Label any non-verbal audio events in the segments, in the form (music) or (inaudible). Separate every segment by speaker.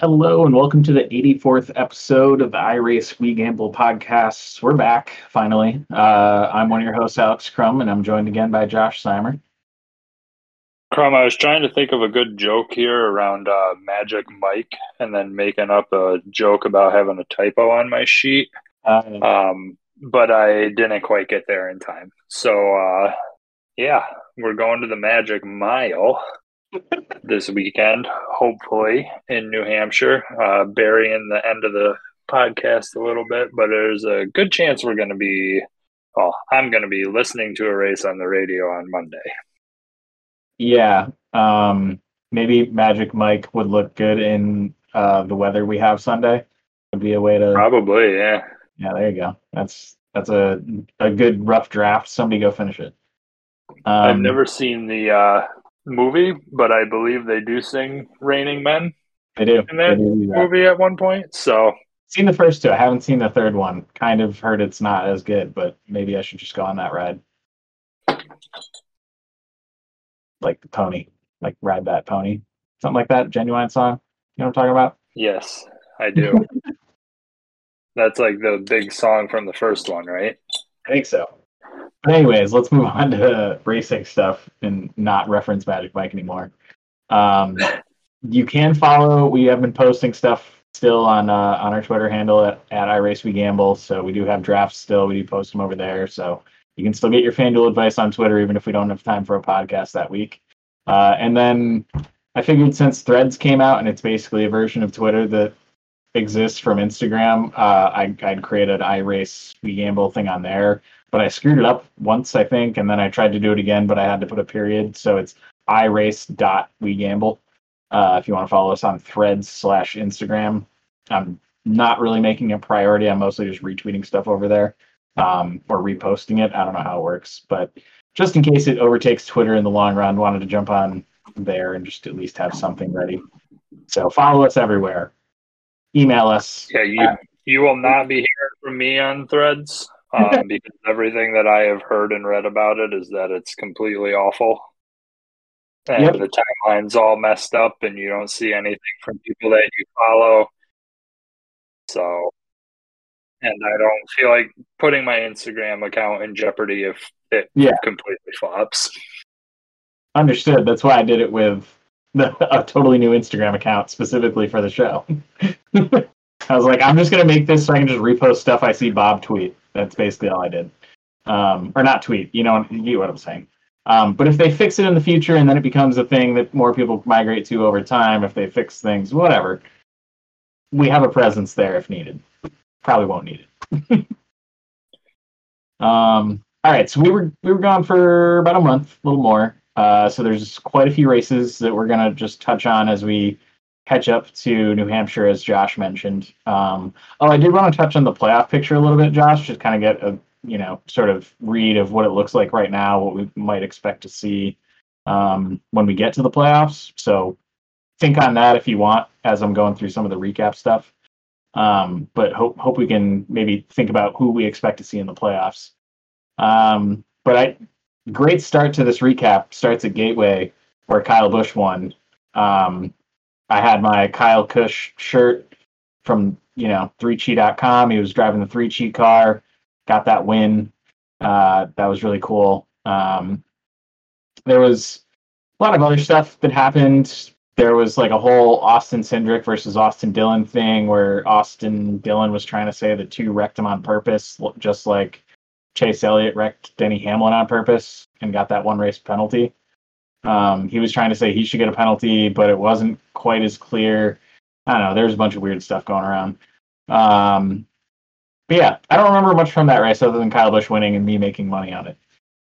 Speaker 1: Hello and welcome to the 84th episode of the iRace We Gamble podcasts. We're back finally. Uh, I'm one of your hosts, Alex Crumb, and I'm joined again by Josh Simer.
Speaker 2: Crumb, I was trying to think of a good joke here around uh, Magic Mike, and then making up a joke about having a typo on my sheet.
Speaker 1: Uh,
Speaker 2: Um, but I didn't quite get there in time. So, uh, yeah, we're going to the Magic Mile this weekend, hopefully in New Hampshire, uh, burying the end of the podcast a little bit. But there's a good chance we're going to be, well, I'm going to be listening to a race on the radio on Monday.
Speaker 1: yeah, um, maybe Magic Mike would look good in uh, the weather we have Sunday. Would be a way to.
Speaker 2: Probably, yeah.
Speaker 1: Yeah, there you go. That's that's a a good rough draft. Somebody go finish it. Um,
Speaker 2: I've never seen the uh, movie, but I believe they do sing "Raining Men"
Speaker 1: They do.
Speaker 2: in that
Speaker 1: do do that.
Speaker 2: movie at one point. So
Speaker 1: Seen the first two. I haven't seen the third one. Kind of heard it's not as good, but maybe I should just go on that ride. Like the pony, like ride that pony, something like that. Genuine song. You know what I'm talking about?
Speaker 2: yes, I do. (laughs) That's like the big song from the first one, right?
Speaker 1: I think so. But anyways, let's move on to racing stuff and not reference Magic Mike anymore. Um, you can follow. We have been posting stuff still on uh, on our Twitter handle at, at iRaceWeGamble. So we do have drafts still. We do post them over there. So you can still get your FanDuel advice on Twitter, even if we don't have time for a podcast that week. Uh, and then I figured since Threads came out and it's basically a version of Twitter that exists from Instagram, uh, I, I'd created iRace We Gamble thing on there. But I screwed it up once, I think, and then I tried to do it again, but I had to put a period. So it's iRace.WeGamble. Uh, if you want to follow us on Threads slash Instagram, I'm not really making a priority. I'm mostly just retweeting stuff over there um, or reposting it. I don't know how it works, but just in case it overtakes Twitter in the long run, wanted to jump on there and just at least have something ready. So follow us everywhere. Email us.
Speaker 2: Yeah, you you will not be hearing from me on Threads um, (laughs) because everything that I have heard and read about it is that it's completely awful. And
Speaker 1: Yep.
Speaker 2: the timeline's all messed up, and you don't see anything from people that you follow. So, and I don't feel like putting my Instagram account in jeopardy if it
Speaker 1: Yeah.
Speaker 2: completely flops.
Speaker 1: Understood. That's why I did it with (laughs) a totally new Instagram account specifically for the show. (laughs) I was like, I'm just gonna make this so I can just repost stuff I see Bob tweet. That's basically all I did, um, or not tweet. You know, you what I'm saying. Um, but if they fix it in the future and then it becomes a thing that more people migrate to over time, if they fix things, whatever, we have a presence there if needed. Probably won't need it. (laughs) um, all right, so we were we were gone for about a month, a little more. Uh, so there's quite a few races that we're gonna just touch on as we catch up to New Hampshire, as Josh mentioned. Um, oh, I did want to touch on the playoff picture a little bit, Josh, just kind of get a you know sort of read of what it looks like right now, what we might expect to see um, when we get to the playoffs. So think on that if you want, as I'm going through some of the recap stuff. Um, but hope hope we can maybe think about who we expect to see in the playoffs. Um, but I great start to this recap starts at Gateway where Kyle Busch won. Um, I had my Kyle Cush shirt from you know 3chi.com. He was driving the 3chi car, got that win. Uh, that was really cool. Um, there was a lot of other stuff that happened. There was like a whole Austin Cindric versus Austin Dillon thing where Austin Dillon was trying to say the two wrecked him on purpose, just like Chase Elliott wrecked Denny Hamlin on purpose and got that one race penalty. Um, he was trying to say he should get a penalty, but it wasn't quite as clear. I don't know. There's a bunch of weird stuff going around. Um, but yeah, I don't remember much from that race other than Kyle Busch winning and me making money on it.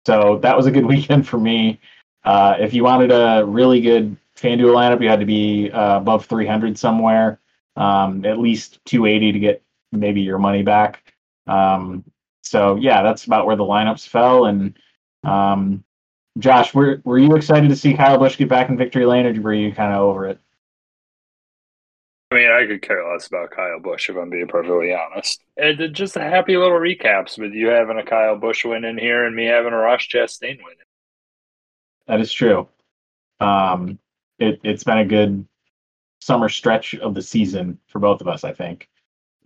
Speaker 1: So that was a good (laughs) weekend for me. Uh, if you wanted a really good FanDuel lineup, you had to be uh, above 300 somewhere, um, at least 280 to get maybe your money back. Um, so yeah, that's about where the lineups fell. And um, Josh, were were you excited to see Kyle Busch get back in victory lane, or were you kind of over it?
Speaker 2: I mean, I could care less about Kyle Busch if I'm being perfectly honest. And just a happy little recaps with you having a Kyle Busch win in here and me having a Ross Chastain win.
Speaker 1: That is true. Um, it it's been a good summer stretch of the season for both of us, I think.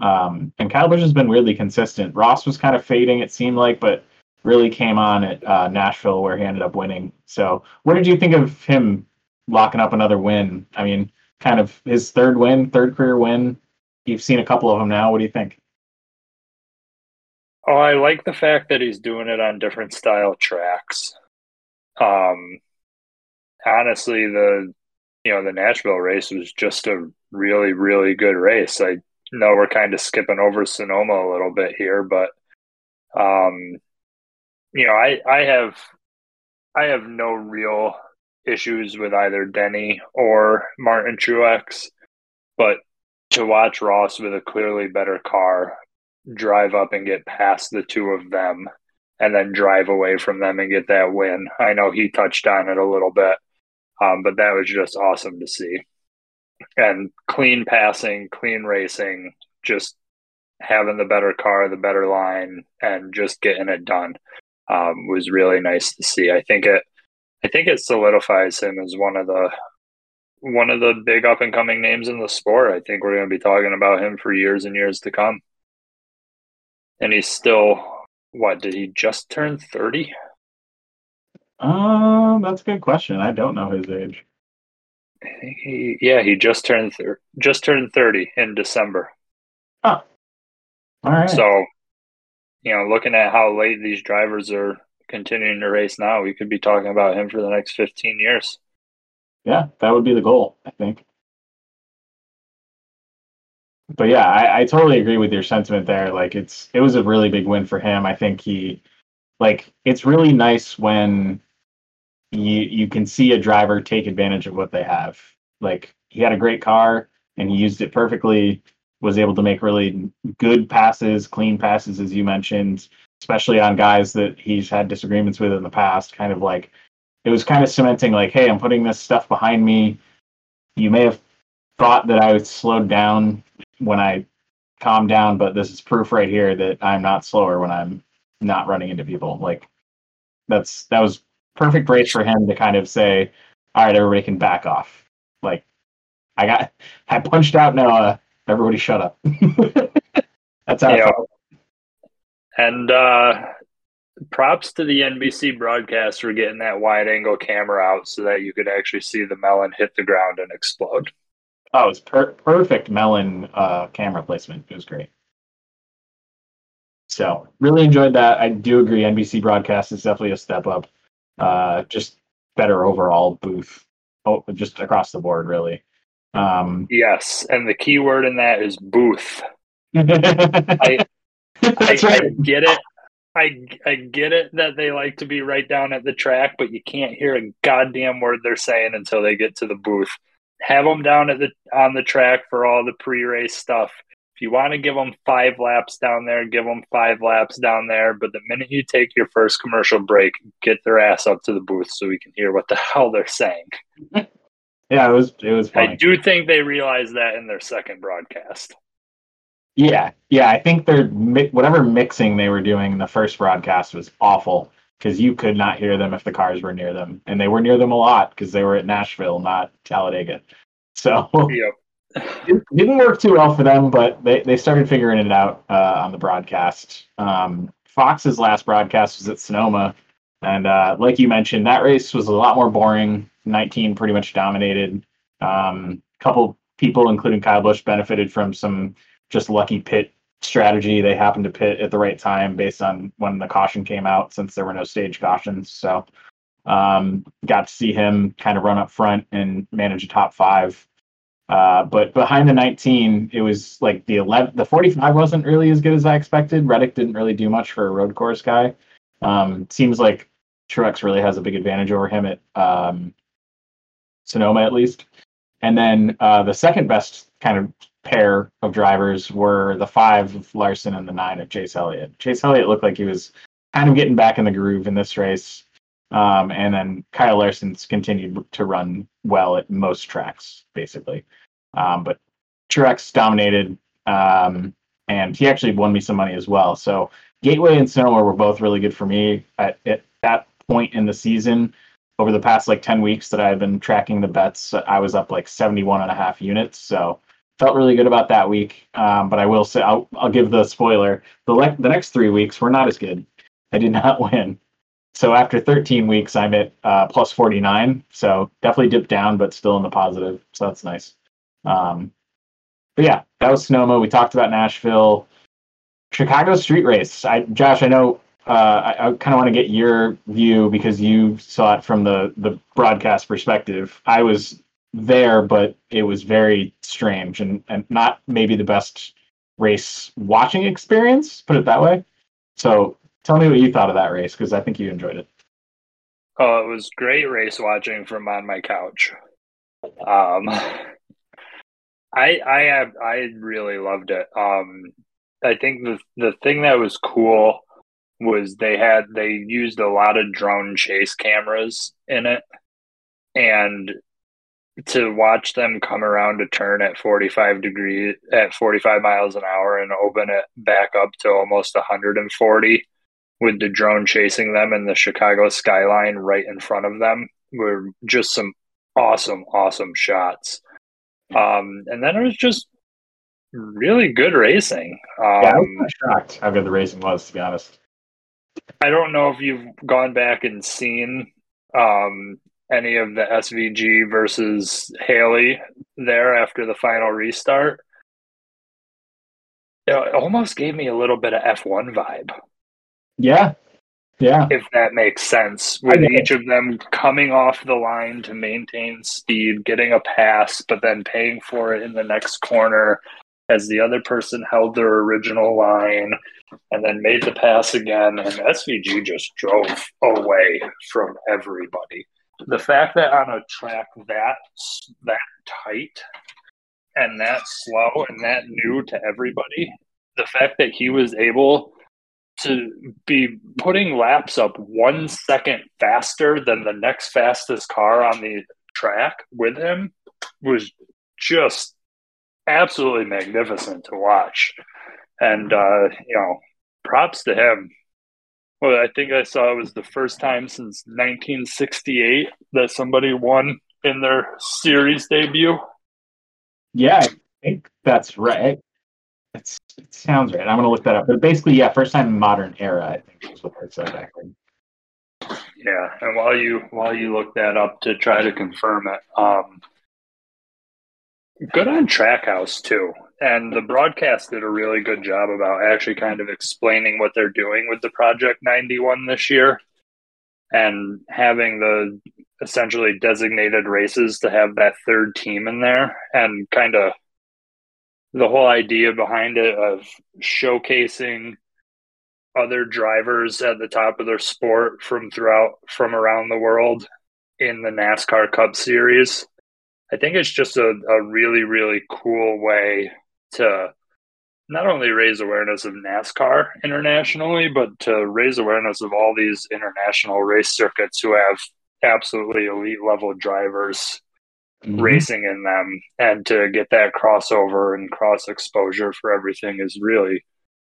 Speaker 1: Um, and Kyle Busch has been weirdly consistent. Ross was kind of fading, it seemed like, but really came on at uh, Nashville where he ended up winning. So, what did you think of him locking up another win? I mean, kind of his third win, third career win. You've seen a couple of them now. What do you think?
Speaker 2: Oh, I like the fact that he's doing it on different style tracks. Um, honestly, the you know the Nashville race was just a really really good race. I know we're kind of skipping over Sonoma a little bit here, but um, you know, I I have I have no real issues with either Denny or Martin Truex, but to watch Ross with a clearly better car drive up and get past the two of them and then drive away from them and get that win. I know he touched on it a little bit, um, but that was just awesome to see. And clean passing, clean racing, just having the better car, the better line, and just getting it done um, was really nice to see. I think it, I think it solidifies him as one of the one of the big up and coming names in the sport. I think we're going to be talking about him for years and years to come. And he's still what? Did he just turn thirty?
Speaker 1: Um, that's a good question. I don't know his age.
Speaker 2: I think he, yeah, he just turned thir- just turned thirty in December.
Speaker 1: Oh, all right.
Speaker 2: So, you know, looking at how late these drivers are continuing to race now, we could be talking about him for the next fifteen years.
Speaker 1: Yeah, that would be the goal, I think. But yeah, I, I totally agree with your sentiment there. Like it's it was a really big win for him. I think he like it's really nice when you you can see a driver take advantage of what they have. Like he had a great car and he used it perfectly. Was able to make really good passes, clean passes, as you mentioned, especially on guys that he's had disagreements with in the past. Kind of like it was kind of cementing, like, hey, I'm putting this stuff behind me. You may have thought that I slowed down when I calmed down, but this is proof right here that I'm not slower when I'm not running into people. Like that's that was perfect race for him to kind of say, all right, everybody can back off. Like I got (laughs) I punched out Noah. Everybody shut up. (laughs) that's how
Speaker 2: yeah. And uh props to the NBC broadcast for getting that wide angle camera out so that you could actually see the melon hit the ground and explode.
Speaker 1: Oh, it's per- perfect melon uh, camera placement. It was great. So really enjoyed that. I do agree. NBC broadcast is definitely a step up. Uh, just better overall booth, oh, just across the board, really. Um,
Speaker 2: yes, and the key word in that is booth. (laughs) I, I, right. I get it. I I get it that they like to be right down at the track, but you can't hear a goddamn word they're saying until they get to the booth. Have them down at the on the track for all the pre-race stuff. If you want to give them five laps down there, give them five laps down there. But the minute you take your first commercial break, get their ass up to the booth so we can hear what the (laughs) hell they're saying.
Speaker 1: yeah, it was it was. Funny.
Speaker 2: I do think they realized that in their second broadcast.
Speaker 1: Yeah, yeah. I think they're whatever mixing they were doing in the first broadcast was awful because you could not hear them if the cars were near them, and they were near them a lot because they were at Nashville, not Talladega. So (laughs)
Speaker 2: yep.
Speaker 1: It didn't work too well for them, but they, they started figuring it out uh, on the broadcast. Um, Fox's last broadcast was at Sonoma, and uh, like you mentioned, that race was a lot more boring. 19 pretty much dominated. A um, couple people, including Kyle Busch, benefited from some just lucky pit strategy. They happened to pit at the right time based on when the caution came out, since there were no stage cautions. So, um, got to see him kind of run up front and manage a top five. Uh, but behind the 19, it was like the 11, the 45 wasn't really as good as I expected. Reddick didn't really do much for a road course guy. Um, seems like Truex really has a big advantage over him at um, Sonoma, at least. And then uh, the second best kind of pair of drivers were the five of Larson and the nine of Chase Elliott. Chase Elliott looked like he was kind of getting back in the groove in this race. Um, and then Kyle Larson's continued to run well at most tracks, basically. Um, but Truex dominated, um, and he actually won me some money as well. So Gateway and Sonoma were both really good for me at, at that point in the season. over the past like 10 weeks that I've been tracking the bets, I was up like 71 and a half units. So felt really good about that week. Um, but I will say, I'll, I'll give the spoiler the, le- the next three weeks were not as good. I did (laughs) not win. So after 13 weeks, I'm at uh, plus 49. So definitely dipped down, but still in the positive. So that's nice. Um, but yeah, that was Sonoma. We talked about Nashville. Chicago street race. I, Josh, I know uh, I, I kind of want to get your view because you saw it from the the broadcast perspective. I was there, but it was very strange and and not maybe the best race watching experience. Put it that way. So tell me what you thought of that race because I think you enjoyed it.
Speaker 2: Oh, it was great race watching from on my couch. Um, I I have I really loved it. Um, I think the the thing that was cool was they had they used a lot of drone chase cameras in it, and to watch them come around a turn at 45 degrees at 45 miles an hour and open it back up to almost 140 with the drone chasing them and the Chicago skyline right in front of them were just some awesome awesome shots um, and then it was just really good racing. Um,
Speaker 1: yeah, I was shocked how good the racing was, to be honest.
Speaker 2: I don't know if you've gone back and seen um, any of the SVG versus Haley there after the final restart. It almost gave me a little bit of F1 vibe.
Speaker 1: Yeah, yeah.
Speaker 2: If that makes sense, with each of them coming off the line to maintain speed, getting a pass, but then paying for it in the next corner as the other person held their original line and then made the pass again. And SVG just drove away from everybody. The fact that on a track that that tight and that slow and that new to everybody, the fact that he was able to be putting laps up one second faster than the next fastest car on the track with him was just absolutely magnificent to watch. And, uh, you know, props to him. Well, I think I saw it was the first time since 1968 that somebody won in their series debut.
Speaker 1: Yeah, I think that's right. It's, it sounds right. I'm going to look that up. But basically, yeah, first time in modern era, I think is what they said back then.
Speaker 2: Yeah, and while you while you look that up to try to confirm it, um, good on Trackhouse too. And the broadcast did a really good job about actually kind of explaining what they're doing with the Project 91 this year and having the essentially designated races to have that third team in there and kind of the whole idea behind it of showcasing other drivers at the top of their sport from throughout from around the world in the NASCAR Cup Series. I think it's just a, a really, really cool way to not only raise awareness of NASCAR internationally, but to raise awareness of all these international race circuits who have absolutely elite level drivers mm-hmm. racing in them and to get that crossover and cross exposure for everything is really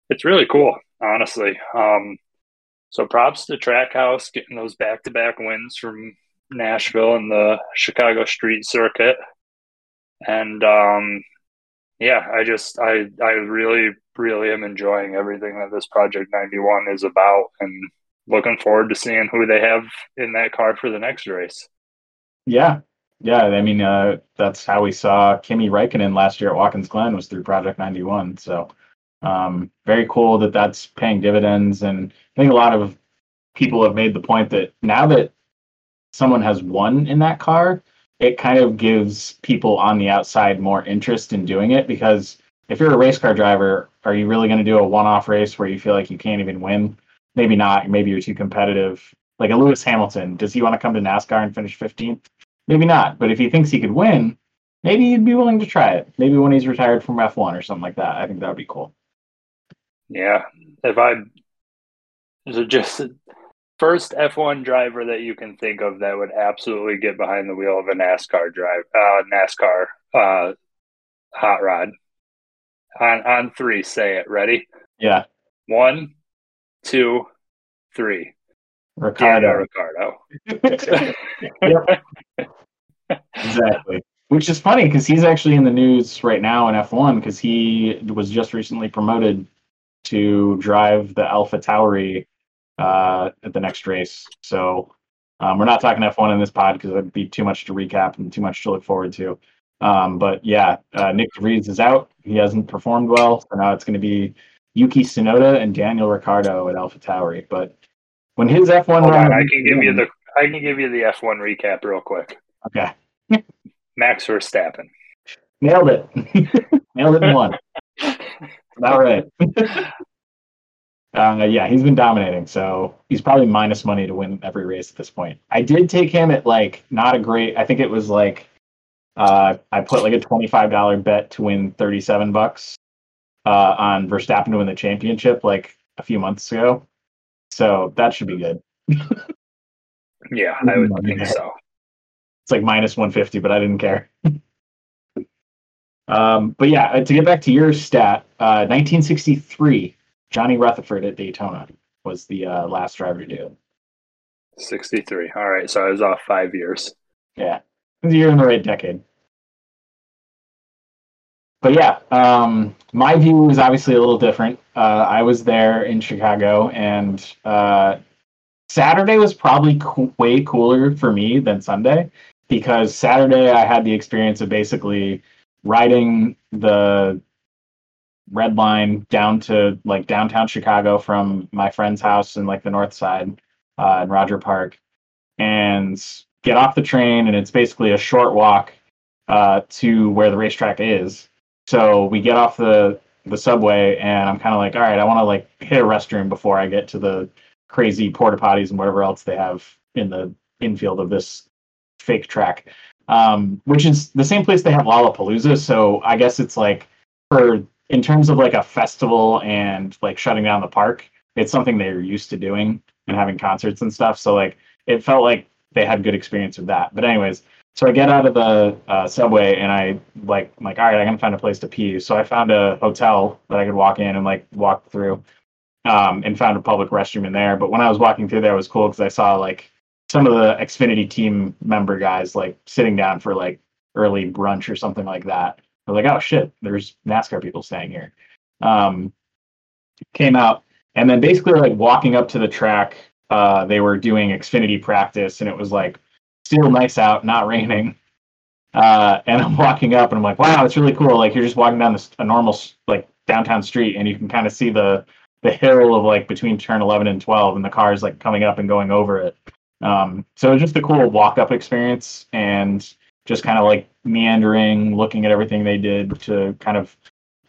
Speaker 2: it's really cool honestly. Um, so props to trackhouse getting those back-to-back wins from nashville and the chicago street circuit. And um, yeah i just i i really really am enjoying everything that this project 91 is about and looking forward to seeing who they have in that car for the next race.
Speaker 1: Yeah yeah, I mean, uh, that's how we saw Kimi Räikkönen last year at Watkins Glen was through Project 91. So um, very cool that that's paying dividends. And I think a lot of people have made the point that now that someone has won in that car, it kind of gives people on the outside more interest in doing it because if you're a race car driver, are you really going to do a one-off race where you feel like you can't even win? Maybe not. Maybe you're too competitive. Like a Lewis Hamilton, does he want to come to NASCAR and finish 15th? Maybe not. But if he thinks he could win, maybe he'd be willing to try it. Maybe when he's retired from F1 or something like that. I think that would be cool.
Speaker 2: Yeah. If I so just first F1 driver that you can think of that would absolutely get behind the wheel of a NASCAR drive, uh, NASCAR uh, hot rod. On on three, say it. Ready?
Speaker 1: Yeah.
Speaker 2: One, two, three.
Speaker 1: Ricciardo.
Speaker 2: Ricciardo. (laughs)
Speaker 1: exactly. Which is funny because he's actually in the news right now in F1 because he was just recently promoted to drive the Alpha Tauri uh, at the next race. So um, we're not talking F1 in this pod because it'd be too much to recap and too much to look forward to. Um, but yeah, uh, de Vries is out. He hasn't performed well. So now it's going to be Yuki Tsunoda and Daniel Ricciardo at Alpha Tauri. But when his F1
Speaker 2: Hold
Speaker 1: run,
Speaker 2: on, I can give you the I can give you the F1 recap real quick.
Speaker 1: okay, (laughs)
Speaker 2: Max Verstappen.
Speaker 1: nailed it, (laughs) nailed it in one. (laughs) All right. uh, yeah, he's been dominating, so he's probably minus money to win every race at this point. I did take him at like not a great. I think it was like uh, I put like a twenty-five dollar bet to win thirty-seven bucks uh, on Verstappen to win the championship like a few months ago. So that should be good.
Speaker 2: Yeah, (laughs) I would think so.
Speaker 1: It's like minus 150, but I didn't care. (laughs) um, but yeah, uh, to get back to your stat, uh, 1963, Johnny Rutherford at Daytona was the uh, last driver to do it.
Speaker 2: 63. All right, so I was off five years.
Speaker 1: Yeah, you're in the right decade. But yeah, um, my view is obviously a little different. Uh, I was there in Chicago, and uh, Saturday was probably co- way cooler for me than Sunday because Saturday I had the experience of basically riding the red line down to like downtown Chicago from my friend's house in like the north side uh, in Rogers Park and get off the train and it's basically a short walk uh, to where the racetrack is. So we get off the the subway and I'm kind of like, all right, I want to like hit a restroom before I get to the crazy porta potties and whatever else they have in the infield of this fake track, um, which is the same place they have Lollapalooza. So I guess it's like for in terms of like a festival and like shutting down the park, it's something they're used to doing and having concerts and stuff. So like it felt like they had good experience with that. But anyways, so I get out of the uh, subway and I like I'm like all right, I'm gonna find a place to pee. So I found a hotel that I could walk in and like walk through, um, and found a public restroom in there. But when I was walking through there, it was cool because I saw like some of the Xfinity team member guys like sitting down for like early brunch or something like that. I was like, oh shit, there's NASCAR people staying here. Um, came out and then basically like walking up to the track, uh, they were doing Xfinity practice and it was like still nice out, not raining. Uh, and I'm walking up and I'm like, wow, it's really cool. Like you're just walking down this a normal like downtown street and you can kind of see the the hill of like between turn 11 and 12 and the cars like coming up and going over it. Um, so just a cool walk up experience and just kind of like meandering, looking at everything they did to kind of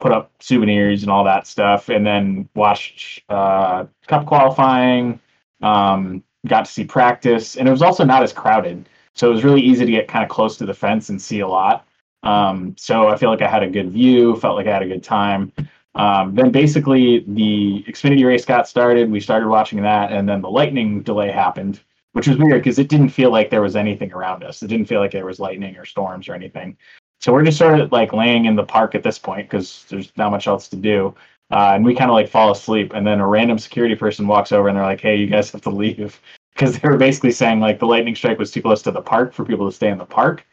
Speaker 1: put up souvenirs and all that stuff, and then watched uh, cup qualifying. Um, got to see practice, and it was also not as crowded, so it was really easy to get kind of close to the fence and see a lot. Um, so I feel like I had a good view, felt like I had a good time. Um, then basically the Xfinity race got started. We started watching that, and then the lightning delay happened, which was weird because it didn't feel like there was anything around us. It didn't feel like there was lightning or storms or anything. So we're just sort of like laying in the park at this point because there's not much else to do. Uh, and we kind of like fall asleep, and then a random security person walks over and they're like, "Hey, you guys have to leave," (laughs) because they were basically saying like the lightning strike was too close to the park for people to stay in the park.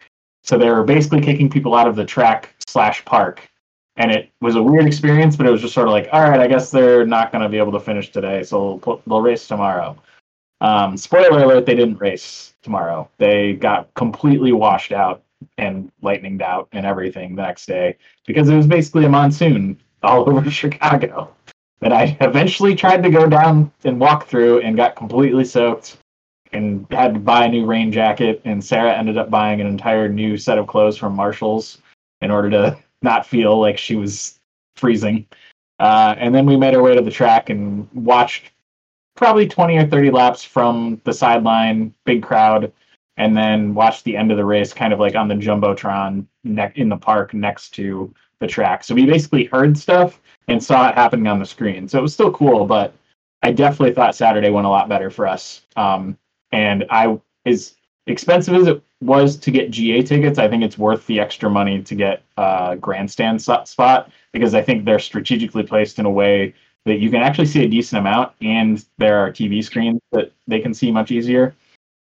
Speaker 1: So they were basically kicking people out of the track slash park, and it was a weird experience. But it was just sort of like, all right, I guess they're not going to be able to finish today, so they'll, they'll race tomorrow. Um, spoiler alert: they didn't race tomorrow. They got completely washed out and lightninged out and everything the next day because it was basically a monsoon all over Chicago that I eventually tried to go down and walk through and got completely soaked and had to buy a new rain jacket. And Sarah ended up buying an entire new set of clothes from Marshalls in order to not feel like she was freezing. Uh, and then we made our way to the track and watched probably 20 or 30 laps from the sideline, big crowd, and then watched the end of the race kind of like on the Jumbotron in the park next to the track. So we basically heard stuff and saw it happening on the screen. So it was still cool, but I definitely thought Saturday went a lot better for us. Um, and I, as expensive as it was to get GA tickets, I think it's worth the extra money to get a grandstand spot because I think they're strategically placed in a way that you can actually see a decent amount, and there are TV screens that they can see much easier.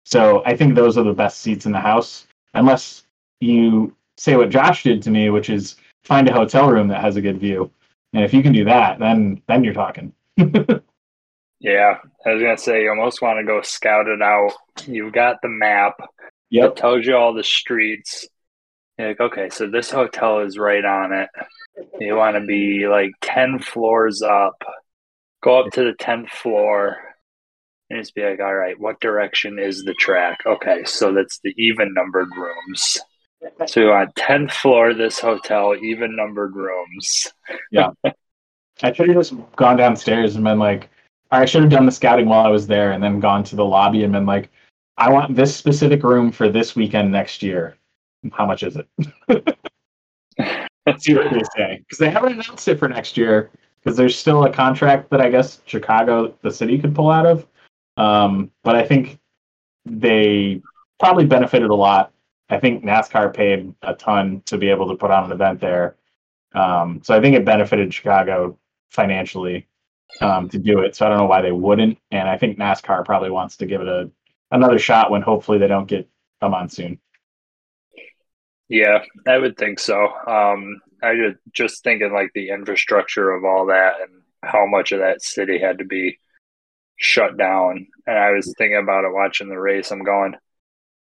Speaker 1: So I think those are the best seats in the house, unless you say what Josh did to me, which is find a hotel room that has a good view. And if you can do that, then then you're talking. (laughs)
Speaker 2: yeah, I was gonna say you almost want to go scout it out. You've got the map.
Speaker 1: Yep.
Speaker 2: It tells you all the streets. You're like, okay, so this hotel is right on it. You want to be like ten floors up. Go up to the tenth floor and just be like, all right, what direction is the track? Okay, so that's the even numbered rooms. So we want 10th floor this hotel, even numbered rooms.
Speaker 1: yeah. I should have just gone downstairs and been like, I should have done the scouting while I was there and then gone to the lobby and been like, I want this specific room for this weekend next year. How much is it? (laughs) See what they say. Because they haven't announced it for next year because there's still a contract that I guess Chicago, the city, could pull out of. Um, but I think they probably benefited a lot. I think NASCAR paid a ton to be able to put on an event there. Um, so I think it benefited Chicago financially um, to do it. So I don't know why they wouldn't. And I think NASCAR probably wants to give it a another shot when hopefully they don't get a monsoon.
Speaker 2: Yeah, I would think so. Um, I just just thinking like the infrastructure of all that and how much of that city had to be shut down. And I was thinking about it watching the race. I'm going,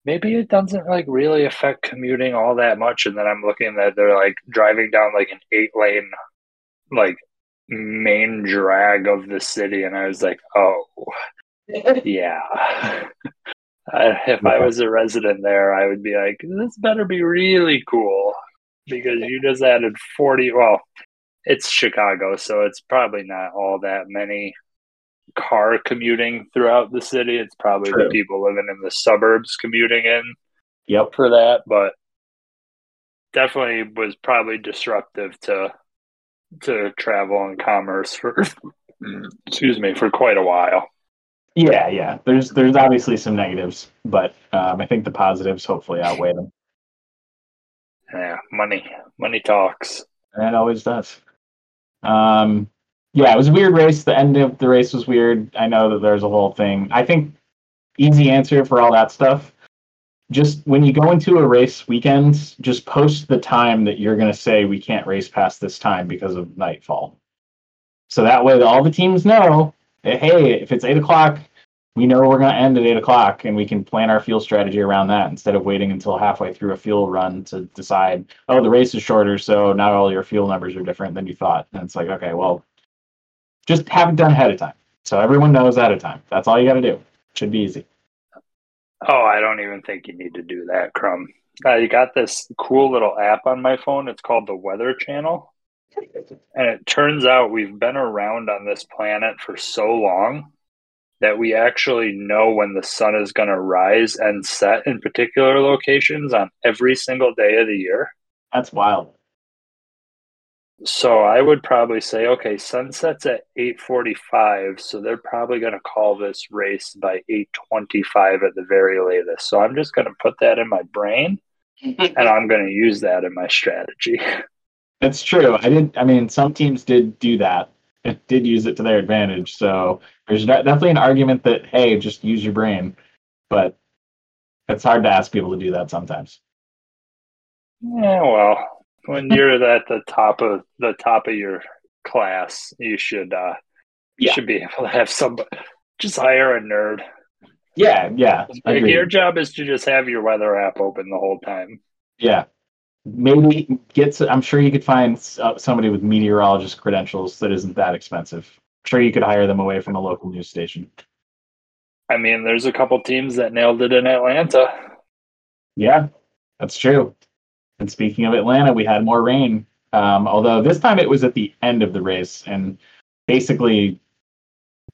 Speaker 2: maybe it doesn't like really affect commuting all that much. And then I'm looking that they're like driving down like an eight lane, like main drag of the city. And I was like, oh, (laughs) yeah. (laughs) if I was a resident there, I would be like, this better be really cool because you just added 40. Well, it's Chicago, so it's probably not all that many car commuting throughout the city. It's probably True. the people living in the suburbs commuting in.
Speaker 1: Yep.
Speaker 2: For that, but definitely was probably disruptive to to travel and commerce for (laughs) excuse me for quite a while.
Speaker 1: Yeah, yeah. There's there's obviously some negatives, but um, I think the positives hopefully outweigh them.
Speaker 2: Yeah, money, money talks.
Speaker 1: And it always does. Um, yeah, it was a weird race. The end of the race was weird. I know that there's a whole thing. I think easy answer for all that stuff. Just when you go into a race weekend, just post the time that you're going to say we can't race past this time because of nightfall. So that way, all the teams know that, hey, if it's eight o'clock, we know we're going to end at eight o'clock and we can plan our fuel strategy around that instead of waiting until halfway through a fuel run to decide, oh, the race is shorter, so now all your fuel numbers are different than you thought. And it's like, okay, well, just have it done ahead of time. So everyone knows ahead of time. That's all you got to do. Should be easy.
Speaker 2: Oh, I don't even think you need to do that, Crumb. Uh, I got this cool little app on my phone. It's called the Weather Channel. And it turns out we've been around on this planet for so long that we actually know when the sun is going to rise and set in particular locations on every single day of the year.
Speaker 1: That's wild.
Speaker 2: So I would probably say, okay, sunsets at eight forty-five, so they're probably going to call this race by eight twenty-five at the very latest. So I'm just going to put that in my brain, (laughs) and I'm going to use that in my strategy. (laughs)
Speaker 1: That's true. I didn't. I mean, some teams did do that. It did use it to their advantage. So there's definitely an argument that hey, just use your brain, but it's hard to ask people to do that sometimes.
Speaker 2: Yeah, well, when you're at the top of the top of your class, you should uh you yeah. should be able to have somebody just hire a nerd.
Speaker 1: Yeah, yeah.
Speaker 2: Your job is to just have your weather app open the whole time.
Speaker 1: Yeah. Maybe get. I'm sure you could find uh, somebody with meteorologist credentials that isn't that expensive. I'm sure you could hire them away from a local news station.
Speaker 2: I mean, there's a couple teams that nailed it in Atlanta.
Speaker 1: Yeah, that's true. And speaking of Atlanta, we had more rain. Um, although this time it was at the end of the race and basically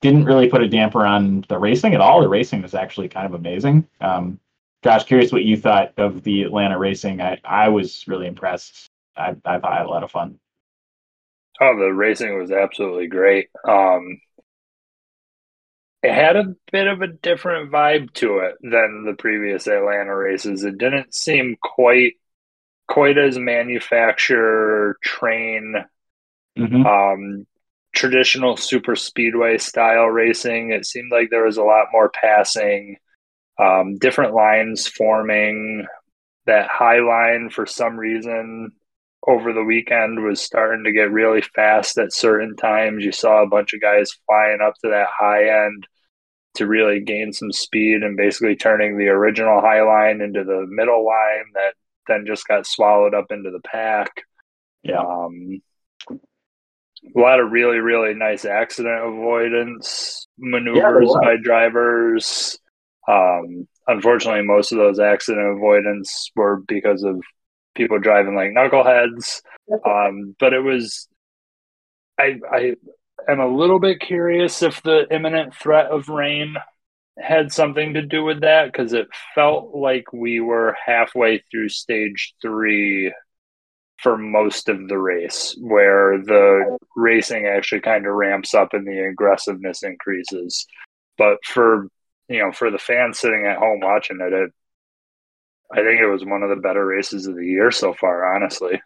Speaker 1: didn't really put a damper on the racing at all. The racing was actually kind of amazing. Um, Josh, curious what you thought of the Atlanta racing. I, I was really impressed. I, I thought I had a lot of fun.
Speaker 2: Oh, the racing was absolutely great. Um, it had a bit of a different vibe to it than the previous Atlanta races. It didn't seem quite quite as manufacture train mm-hmm. um, traditional super speedway style racing. It seemed like there was a lot more passing, um, different lines forming. That high line, for some reason, over the weekend was starting to get really fast at certain times. You saw a bunch of guys flying up to that high end to really gain some speed and basically turning the original high line into the middle line that then just got swallowed up into the pack.
Speaker 1: Yeah.
Speaker 2: Um, a lot of really, really nice accident avoidance maneuvers
Speaker 1: Yeah,
Speaker 2: by drivers. Um, unfortunately, most of those accident avoidance were because of people driving like knuckleheads. Um, but it was, I, I am a little bit curious if the imminent threat of rain had something to do with that because it felt like we were halfway through stage three for most of the race, where the racing actually kind of ramps up and the aggressiveness increases. But for you know, for the fans sitting at home watching it, it I think it was one of the better races of the year so far, honestly.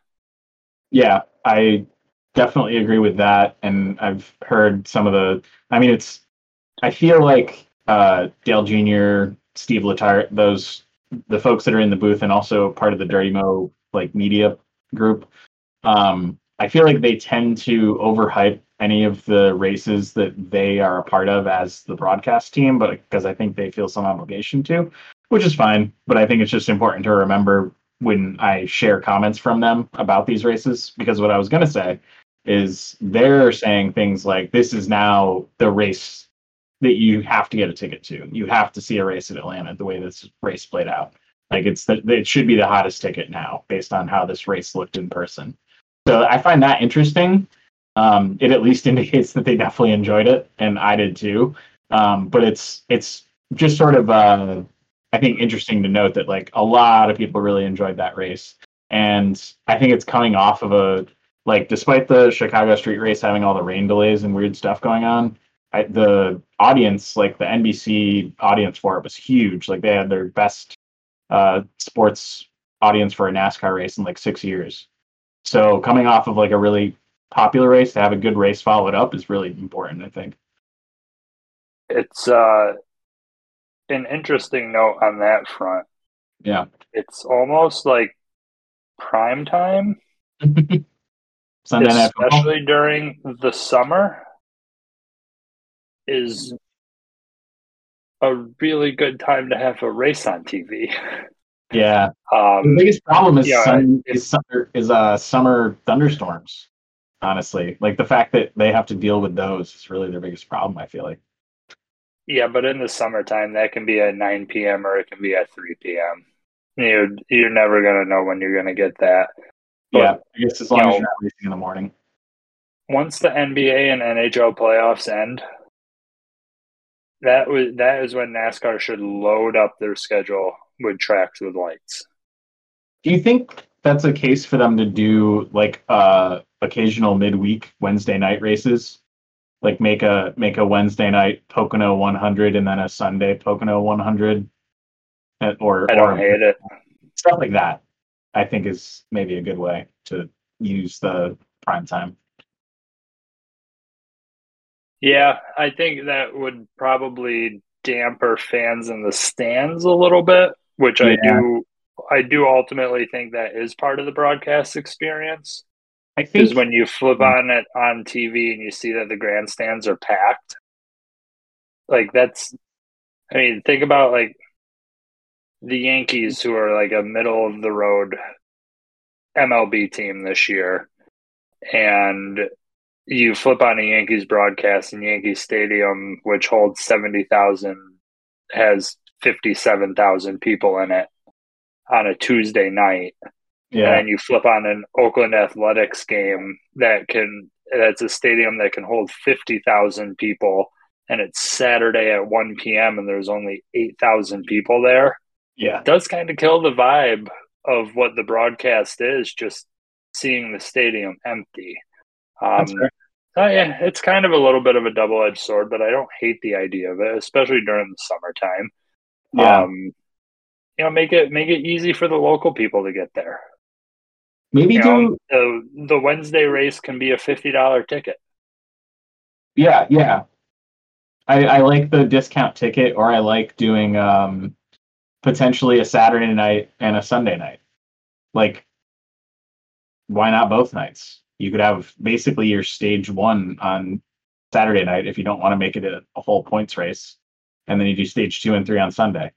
Speaker 1: Yeah, I definitely agree with that. And I've heard some of the, I mean, it's, I feel like uh, Dale Jr., Steve Letarte, those, the folks that are in the booth and also part of the Dirty Mo like media group, um, I feel like they tend to overhype any of the races that they are a part of as the broadcast team, but because I think they feel some obligation to, which is fine. But I think it's just important to remember when I share comments from them about these races, because what I was going to say is they're saying things like, this is now the race that you have to get a ticket to. You have to see a race at Atlanta the way this race played out. Like it's the, it should be the hottest ticket now based on how this race looked in person. So I find that interesting. Um, it at least (laughs) indicates that they definitely enjoyed it, and I did too. Um, but it's it's just sort of uh, I think interesting to note that like a lot of people really enjoyed that race, and I think it's coming off of a like despite the Chicago street race having all the rain delays and weird stuff going on, I, the audience like the NBC audience for it was huge. Like they had their best uh, sports audience for a NASCAR race in like six years. So coming off of like a really popular race to have a good race followed up is really important, I think.
Speaker 2: It's uh, an interesting note on that front.
Speaker 1: Yeah.
Speaker 2: It's almost like prime time, (laughs)
Speaker 1: Sunday
Speaker 2: especially during the summer, is a really good time to have a race on TV.
Speaker 1: Yeah. The
Speaker 2: Um,
Speaker 1: biggest problem is
Speaker 2: yeah,
Speaker 1: sun, is summer is uh summer thunderstorms. Honestly, like the fact that they have to deal with those is really their biggest problem. I feel like.
Speaker 2: yeah, but in the summertime, that can be at 9 p.m. or it can be at 3 p.m. You're, you're never going to know when you're going to get that. But
Speaker 1: yeah, I guess as long
Speaker 2: you
Speaker 1: as you're not racing in the morning.
Speaker 2: once the NBA and NHL playoffs end, that was that is when NASCAR should load up their schedule with tracks with lights.
Speaker 1: Do you think that's a case for them to do like uh occasional midweek Wednesday night races? Like make a make a Wednesday night Pocono 100 and then a Sunday Pocono 100, Uh, or
Speaker 2: I don't
Speaker 1: or
Speaker 2: hate it.
Speaker 1: stuff like that. I think is maybe a good way to use the prime time.
Speaker 2: Yeah, I think that would probably damper fans in the stands a little bit, which I do I do ultimately think that is part of the broadcast experience.
Speaker 1: I
Speaker 2: Because
Speaker 1: think
Speaker 2: when you flip on it on TV and you see that the grandstands are packed, like that's, I mean, think about like the Yankees, who are like a middle of the road MLB team this year, and you flip on a Yankees broadcast and Yankee Stadium, which holds 70,000, has 57,000 people in it on a Tuesday night
Speaker 1: yeah,
Speaker 2: and you flip on an Oakland Athletics game that can that's a stadium that can hold 50,000 people and it's Saturday at 1 p.m. and there's only 8,000 people there.
Speaker 1: yeah,
Speaker 2: It does kind of kill the vibe of what the broadcast is just seeing the stadium empty. Um, yeah, it's kind of a little bit of a double edged sword, but I don't hate the idea of it, especially during the summertime.
Speaker 1: yeah.
Speaker 2: Um, you know, make it make it easy for the local people to get there.
Speaker 1: maybe
Speaker 2: You
Speaker 1: do
Speaker 2: know, the the Wednesday race can be a fifty dollar ticket.
Speaker 1: Yeah, yeah. I, I like the discount ticket, or I like doing um, potentially a Saturday night and a Sunday night. Like, why not both nights? You could have basically your stage one on Saturday night if you don't want to make it a, a whole points race, and then you do stage two and three on Sunday.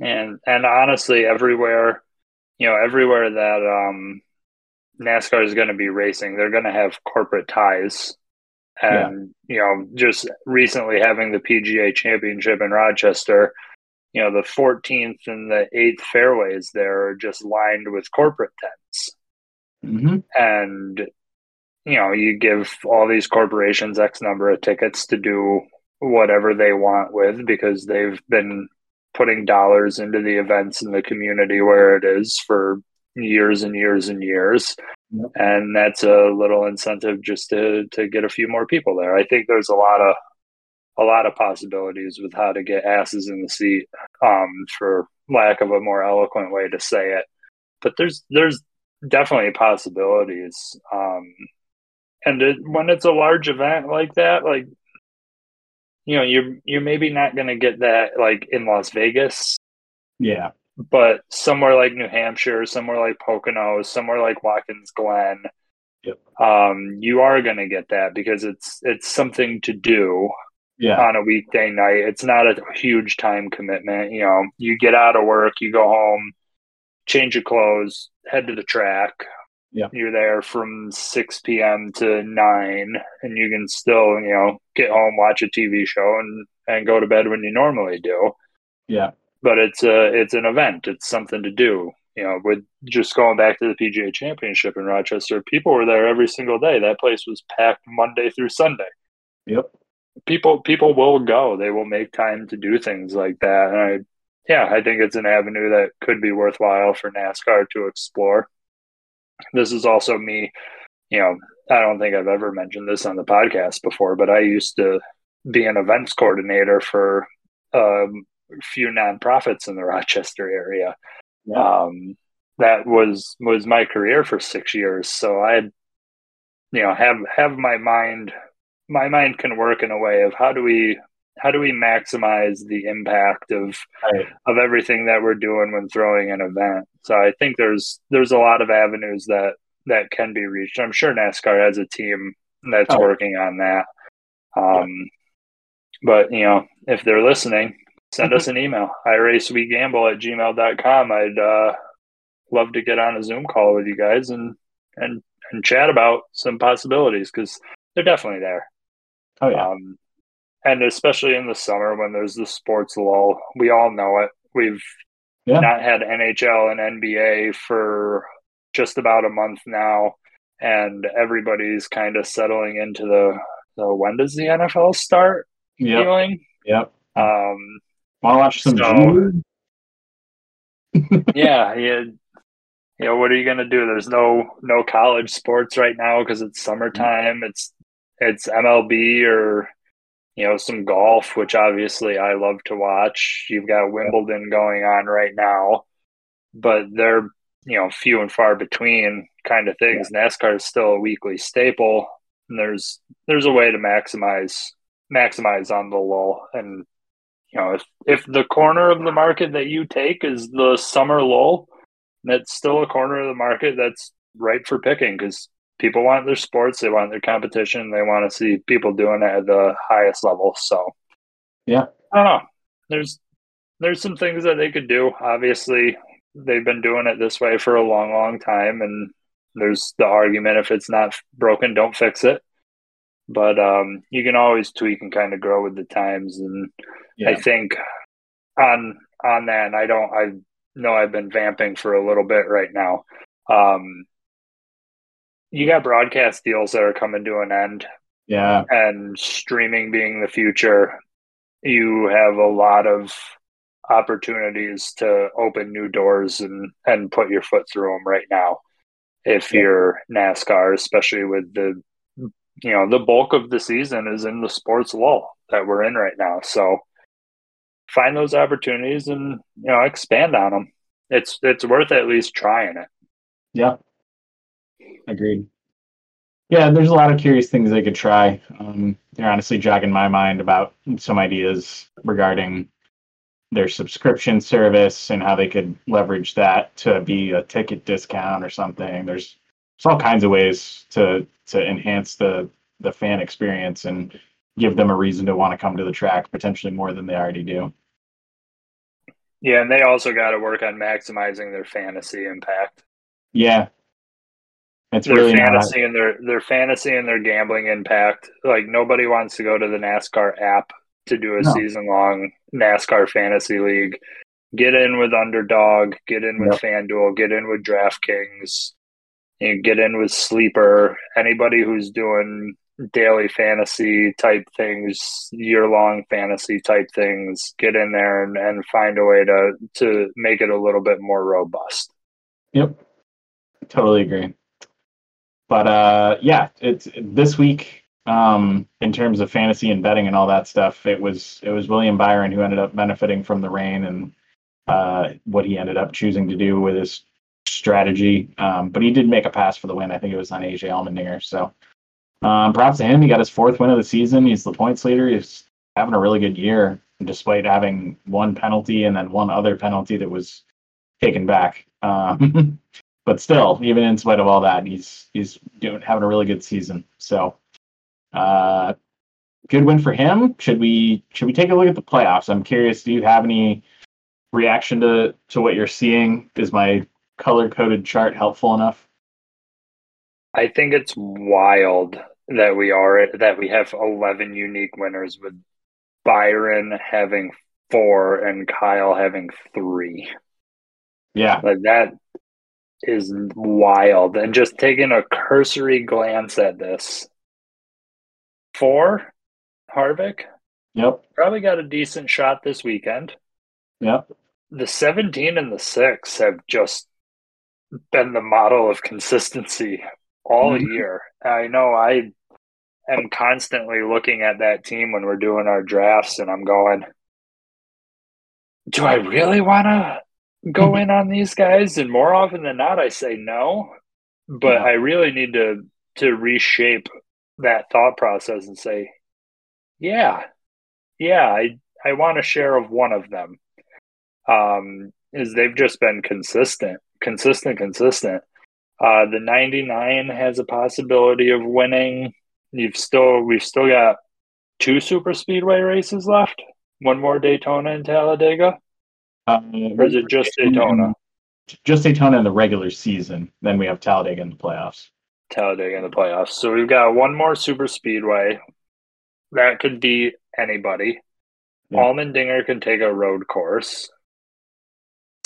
Speaker 2: And and honestly, everywhere, you know, everywhere that um, NASCAR is going to be racing, they're going to have corporate ties. And yeah. you know, just recently having the PGA Championship in Rochester, you know, the 14th and the 8th fairways there are just lined with corporate tents.
Speaker 1: Mm-hmm.
Speaker 2: And, you know, you give all these corporations X number of tickets to do whatever they want with because they've been putting dollars into the events in the community where it is for years and years and years. Yep. And that's a little incentive just to to get a few more people there. I think there's a lot of a lot of possibilities with how to get asses in the seat, um, for lack of a more eloquent way to say it. But there's there's definitely possibilities. Um, and it, when it's a large event like that, like you know, you're you're maybe not going to get that like in Las Vegas.
Speaker 1: Yeah.
Speaker 2: But somewhere like New Hampshire, somewhere like Pocono, somewhere like Watkins Glen,
Speaker 1: yep.
Speaker 2: um, you are going to get that because it's it's something to do
Speaker 1: yeah.
Speaker 2: on a weekday night. It's not a huge time commitment. You know, you get out of work, you go home, change your clothes, head to the track.
Speaker 1: Yeah.
Speaker 2: You're there from 6 p.m. to 9, and you can still, you know, get home, watch a TV show, and, and go to bed when you normally do.
Speaker 1: Yeah.
Speaker 2: But it's a it's an event. It's something to do. You know, with just going back to the PGA Championship in Rochester, people were there every single day. That place was packed Monday through Sunday.
Speaker 1: Yep
Speaker 2: people people will go. They will make time to do things like that. And I yeah, I think it's an avenue that could be worthwhile for NASCAR to explore. This is also me, you know, I don't think I've ever mentioned this on the podcast before, but I used to be an events coordinator for um, a few nonprofits in the (laughs) Rochester area. Yeah. Um, that was was my career for six years. So I, you know, have have my mind my mind can work in a way of how do we how do we maximize the impact of
Speaker 1: right.
Speaker 2: of everything that we're doing when throwing an event so i think there's there's a lot of avenues that that can be reached i'm sure nascar has a team that's oh. working on that um yeah. but you know if they're listening send us an email iracewegamble at gmail.com i'd uh love to get on a zoom call with you guys and and and chat about some possibilities because they're definitely there
Speaker 1: Oh yeah.
Speaker 2: Um, and especially in the summer when there's the sports lull, we all know it. We've yeah. not had NHL and NBA for just about a month now, and everybody's kind of settling into the, the when does the NFL start
Speaker 1: yep.
Speaker 2: feeling.
Speaker 1: Yep.
Speaker 2: Um,
Speaker 1: to watch some? So, (laughs) (laughs)
Speaker 2: yeah, yeah. You know, what are you going to do? There's no no college sports right now because it's summertime. It's it's MLB or you know some golf, which obviously I love to watch. You've got Wimbledon going on right now, but they're you know few and far between kind of things. Yeah. NASCAR is still a weekly staple, and there's there's a way to maximize maximize on the lull. And you know if if the corner of the market that you take is the summer lull, that's still a corner of the market that's ripe for picking because people want their sports, they want their competition, they want to see people doing it at the highest level. So,
Speaker 1: yeah,
Speaker 2: I don't know. There's there's some things that they could do. Obviously, they've been doing it this way for a long, long time, and there's the argument if it's not broken, don't fix it. But um, you can always tweak and kind of grow with the times, and yeah. I think on on that, and I don't, I know I've been vamping for a little bit right now. Um, you got broadcast deals that are coming to an end.
Speaker 1: Yeah.
Speaker 2: And streaming being the future, you have a lot of opportunities to open new doors and and put your foot through them right now. If yeah. you're NASCAR, especially with the you know, the bulk of the season is in the sports lull that we're in right now. So find those opportunities and you know, expand on them. It's it's worth at least trying it.
Speaker 1: Yeah. Agreed. yeah, there's a lot of curious things they could try. Um, they're honestly jogging my mind about some ideas regarding their subscription service and how they could leverage that to be a ticket discount or something. There's there's all kinds of ways to to enhance the the fan experience and give them a reason to want to come to the track potentially more than they already do.
Speaker 2: Yeah, and they also got to work on maximizing their fantasy impact.
Speaker 1: Yeah. It's
Speaker 2: their
Speaker 1: really
Speaker 2: fantasy
Speaker 1: not,
Speaker 2: and their their fantasy and their gambling impact. Like nobody wants to go to the NASCAR app to do a
Speaker 1: No.
Speaker 2: season long NASCAR fantasy league. Get in with Underdog, get in with FanDuel, get in with DraftKings, you get in with Sleeper. Anybody who's doing daily fantasy type things, year long fantasy type things, get in there and, and find a way to to make it a little bit more robust.
Speaker 1: Yep. Totally agree. But uh yeah, it's this week um in terms of fantasy and betting and all that stuff, it was it was William Byron who ended up benefiting from the rain and uh what he ended up choosing to do with his strategy. Um but he did make a pass for the win. I think it was on AJ Allmendinger. So um props to him. He got his fourth win of the season. He's the points leader. He's having a really good year despite having one penalty and then one other penalty that was taken back. Um (laughs) but still, even in spite of all that, he's he's doing having a really good season. So, uh, good win for him. Should we should we take a look at the playoffs? I'm curious. Do you have any reaction to to what you're seeing? Is my color coded chart helpful enough?
Speaker 2: I think it's wild that we are that we have 11 unique winners with Byron having four and Kyle having three.
Speaker 1: Yeah,
Speaker 2: Like that is wild. And just taking a cursory glance at this, four, Harvick
Speaker 1: yep,
Speaker 2: probably got a decent shot this weekend.
Speaker 1: yep,
Speaker 2: The 17 and the six have just been the model of consistency all
Speaker 1: Mhm.
Speaker 2: year. I know I am constantly looking at that team when we're doing our drafts, and I'm going, do I really want to go in on these guys? And more often than not, I say no. But
Speaker 1: Yeah.
Speaker 2: I really need to to reshape that thought process and say, yeah, yeah, I I want a share of one of them. Um, is they've just been consistent, consistent, consistent. Uh, the 99 has a possibility of winning. You've still we've still got two super speedway races left. One more Daytona and Talladega,
Speaker 1: uh,
Speaker 2: or is it just Daytona?
Speaker 1: Just Daytona in the regular season. Then we have Talladega in the playoffs.
Speaker 2: Talladega in the playoffs. So we've got one more super speedway. That could be anybody.
Speaker 1: Yeah.
Speaker 2: Allmendinger can take a road course.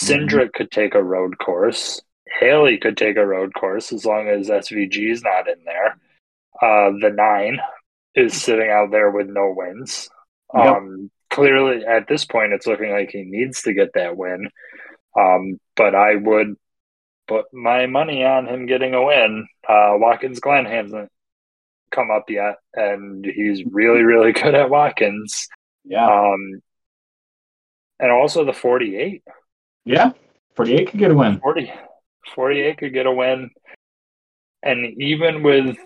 Speaker 2: Cindric could take a road course. Haley could take a road course as long as SVG is not in there. Uh, the nine is sitting out there with no wins.
Speaker 1: Yep.
Speaker 2: Um, clearly, at this point, it's looking like he needs to get that win. Um, but I would put my money on him getting a win. Uh, Watkins Glen hasn't come up yet, and he's really, really good at Watkins.
Speaker 1: Yeah,
Speaker 2: Um, and also the 48.
Speaker 1: yeah. 48 could get a win.
Speaker 2: 40, 48 could get a win. And even with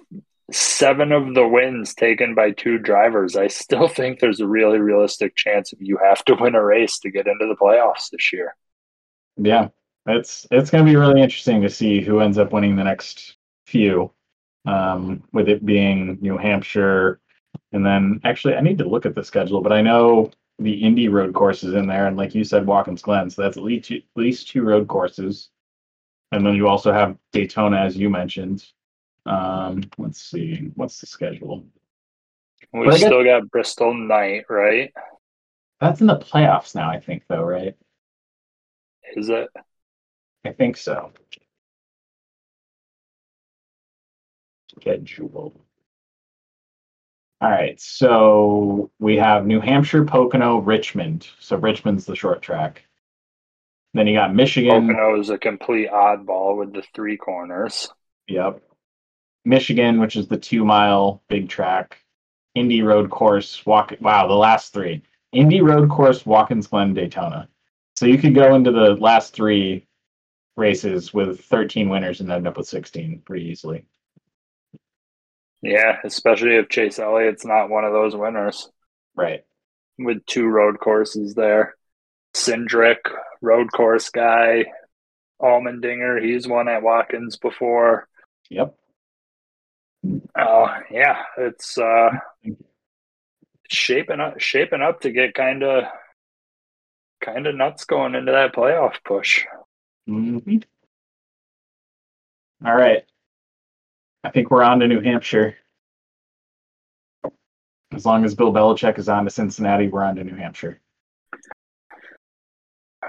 Speaker 2: seven of the wins taken by two drivers, I still (laughs) think there's a really realistic chance if you have to win a race to get into the playoffs this year.
Speaker 1: Yeah, it's it's going to be really interesting to see who ends up winning the next few. Um, with it being New Hampshire, and then actually I need to look at the schedule, but I know the Indy road course is in there, and like you said, Watkins Glen, so that's at least two, at least two road courses, and then you also have Daytona, as you mentioned. Um, let's see, what's the schedule?
Speaker 2: We
Speaker 1: But I guess-
Speaker 2: still got Bristol Night, right?
Speaker 1: That's in the playoffs now, I think, though, right?
Speaker 2: Is it?
Speaker 1: I think so. Schedule. All right, so we have New Hampshire, Pocono, Richmond. So Richmond's the short track. Then you got Michigan.
Speaker 2: Pocono is a complete oddball with the three corners.
Speaker 1: Yep. Michigan, which is the two mile big track. Indy Road Course, walk. Wow, the last three. Indy Road Course, Watkins Glen, Daytona. So you could go into the last three races with 13 winners and end up with 16 pretty easily.
Speaker 2: Yeah, especially if Chase Elliott's not one of those winners
Speaker 1: Right.
Speaker 2: with two road courses there. Cindric, road course guy. Allmendinger, he's won at Watkins before.
Speaker 1: Yep.
Speaker 2: Oh yeah, it's uh shaping up shaping up to get kind of kind of nuts going into that playoff push.
Speaker 1: Mhm. All right. I think we're on to New Hampshire. As long as Bill Belichick is on to Cincinnati, we're on to New Hampshire.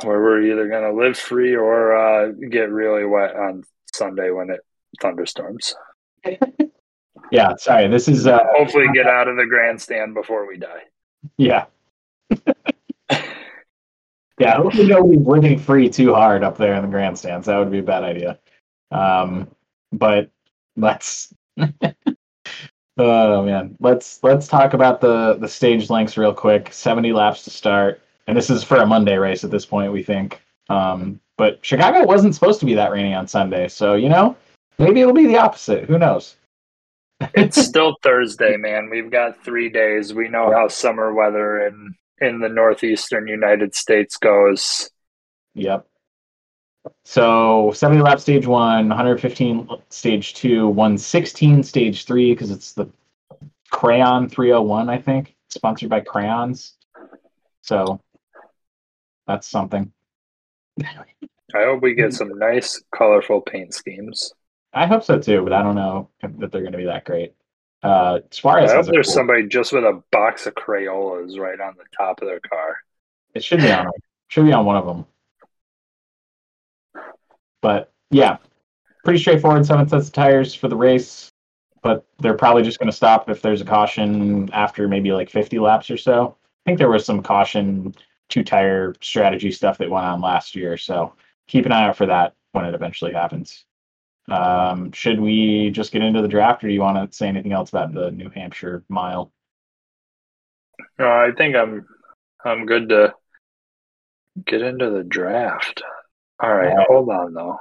Speaker 2: Where we're either gonna live free or uh, get really wet on Sunday when it thunderstorms. (laughs)
Speaker 1: Yeah, sorry. This is uh
Speaker 2: Hopefully, get out of the grandstand before we die.
Speaker 1: yeah. (laughs) yeah, hopefully nobody's living free too hard up there in the grandstands. That would be a bad idea. Um but let's (laughs) oh man. Let's let's talk about the the stage lengths real quick. 70 laps to start. And this is for a Monday race at this point, we think. Um but Chicago wasn't supposed to be that rainy on Sunday, so you know, maybe it'll be the opposite. Who knows?
Speaker 2: It's still Thursday, man. We've got three days. We know how summer weather in in the northeastern United States goes.
Speaker 1: Yep. So 70 lap stage one, 115 stage two, 116 stage three, because it's the Crayon 301, I think, sponsored by Crayons. So that's something.
Speaker 2: I hope we get some nice, colorful paint schemes.
Speaker 1: I hope so too, but I don't know that they're going to be that great. Uh,
Speaker 2: I hope there's
Speaker 1: cool-
Speaker 2: somebody just with a box of Crayolas right on the top of their car.
Speaker 1: It should be on should be on one of them. But yeah, pretty straightforward. Seven sets of tires for the race, but they're probably just going to stop if there's a caution after maybe like 50 laps or so. I think there was some caution two tire strategy stuff that went on last year, so keep an eye out for that when it eventually happens. Um, should we just get into the draft, or do you want to say anything else about the New Hampshire mile?
Speaker 2: No, I think I'm I'm good to get into the draft. All right,
Speaker 1: All right.
Speaker 2: hold on though.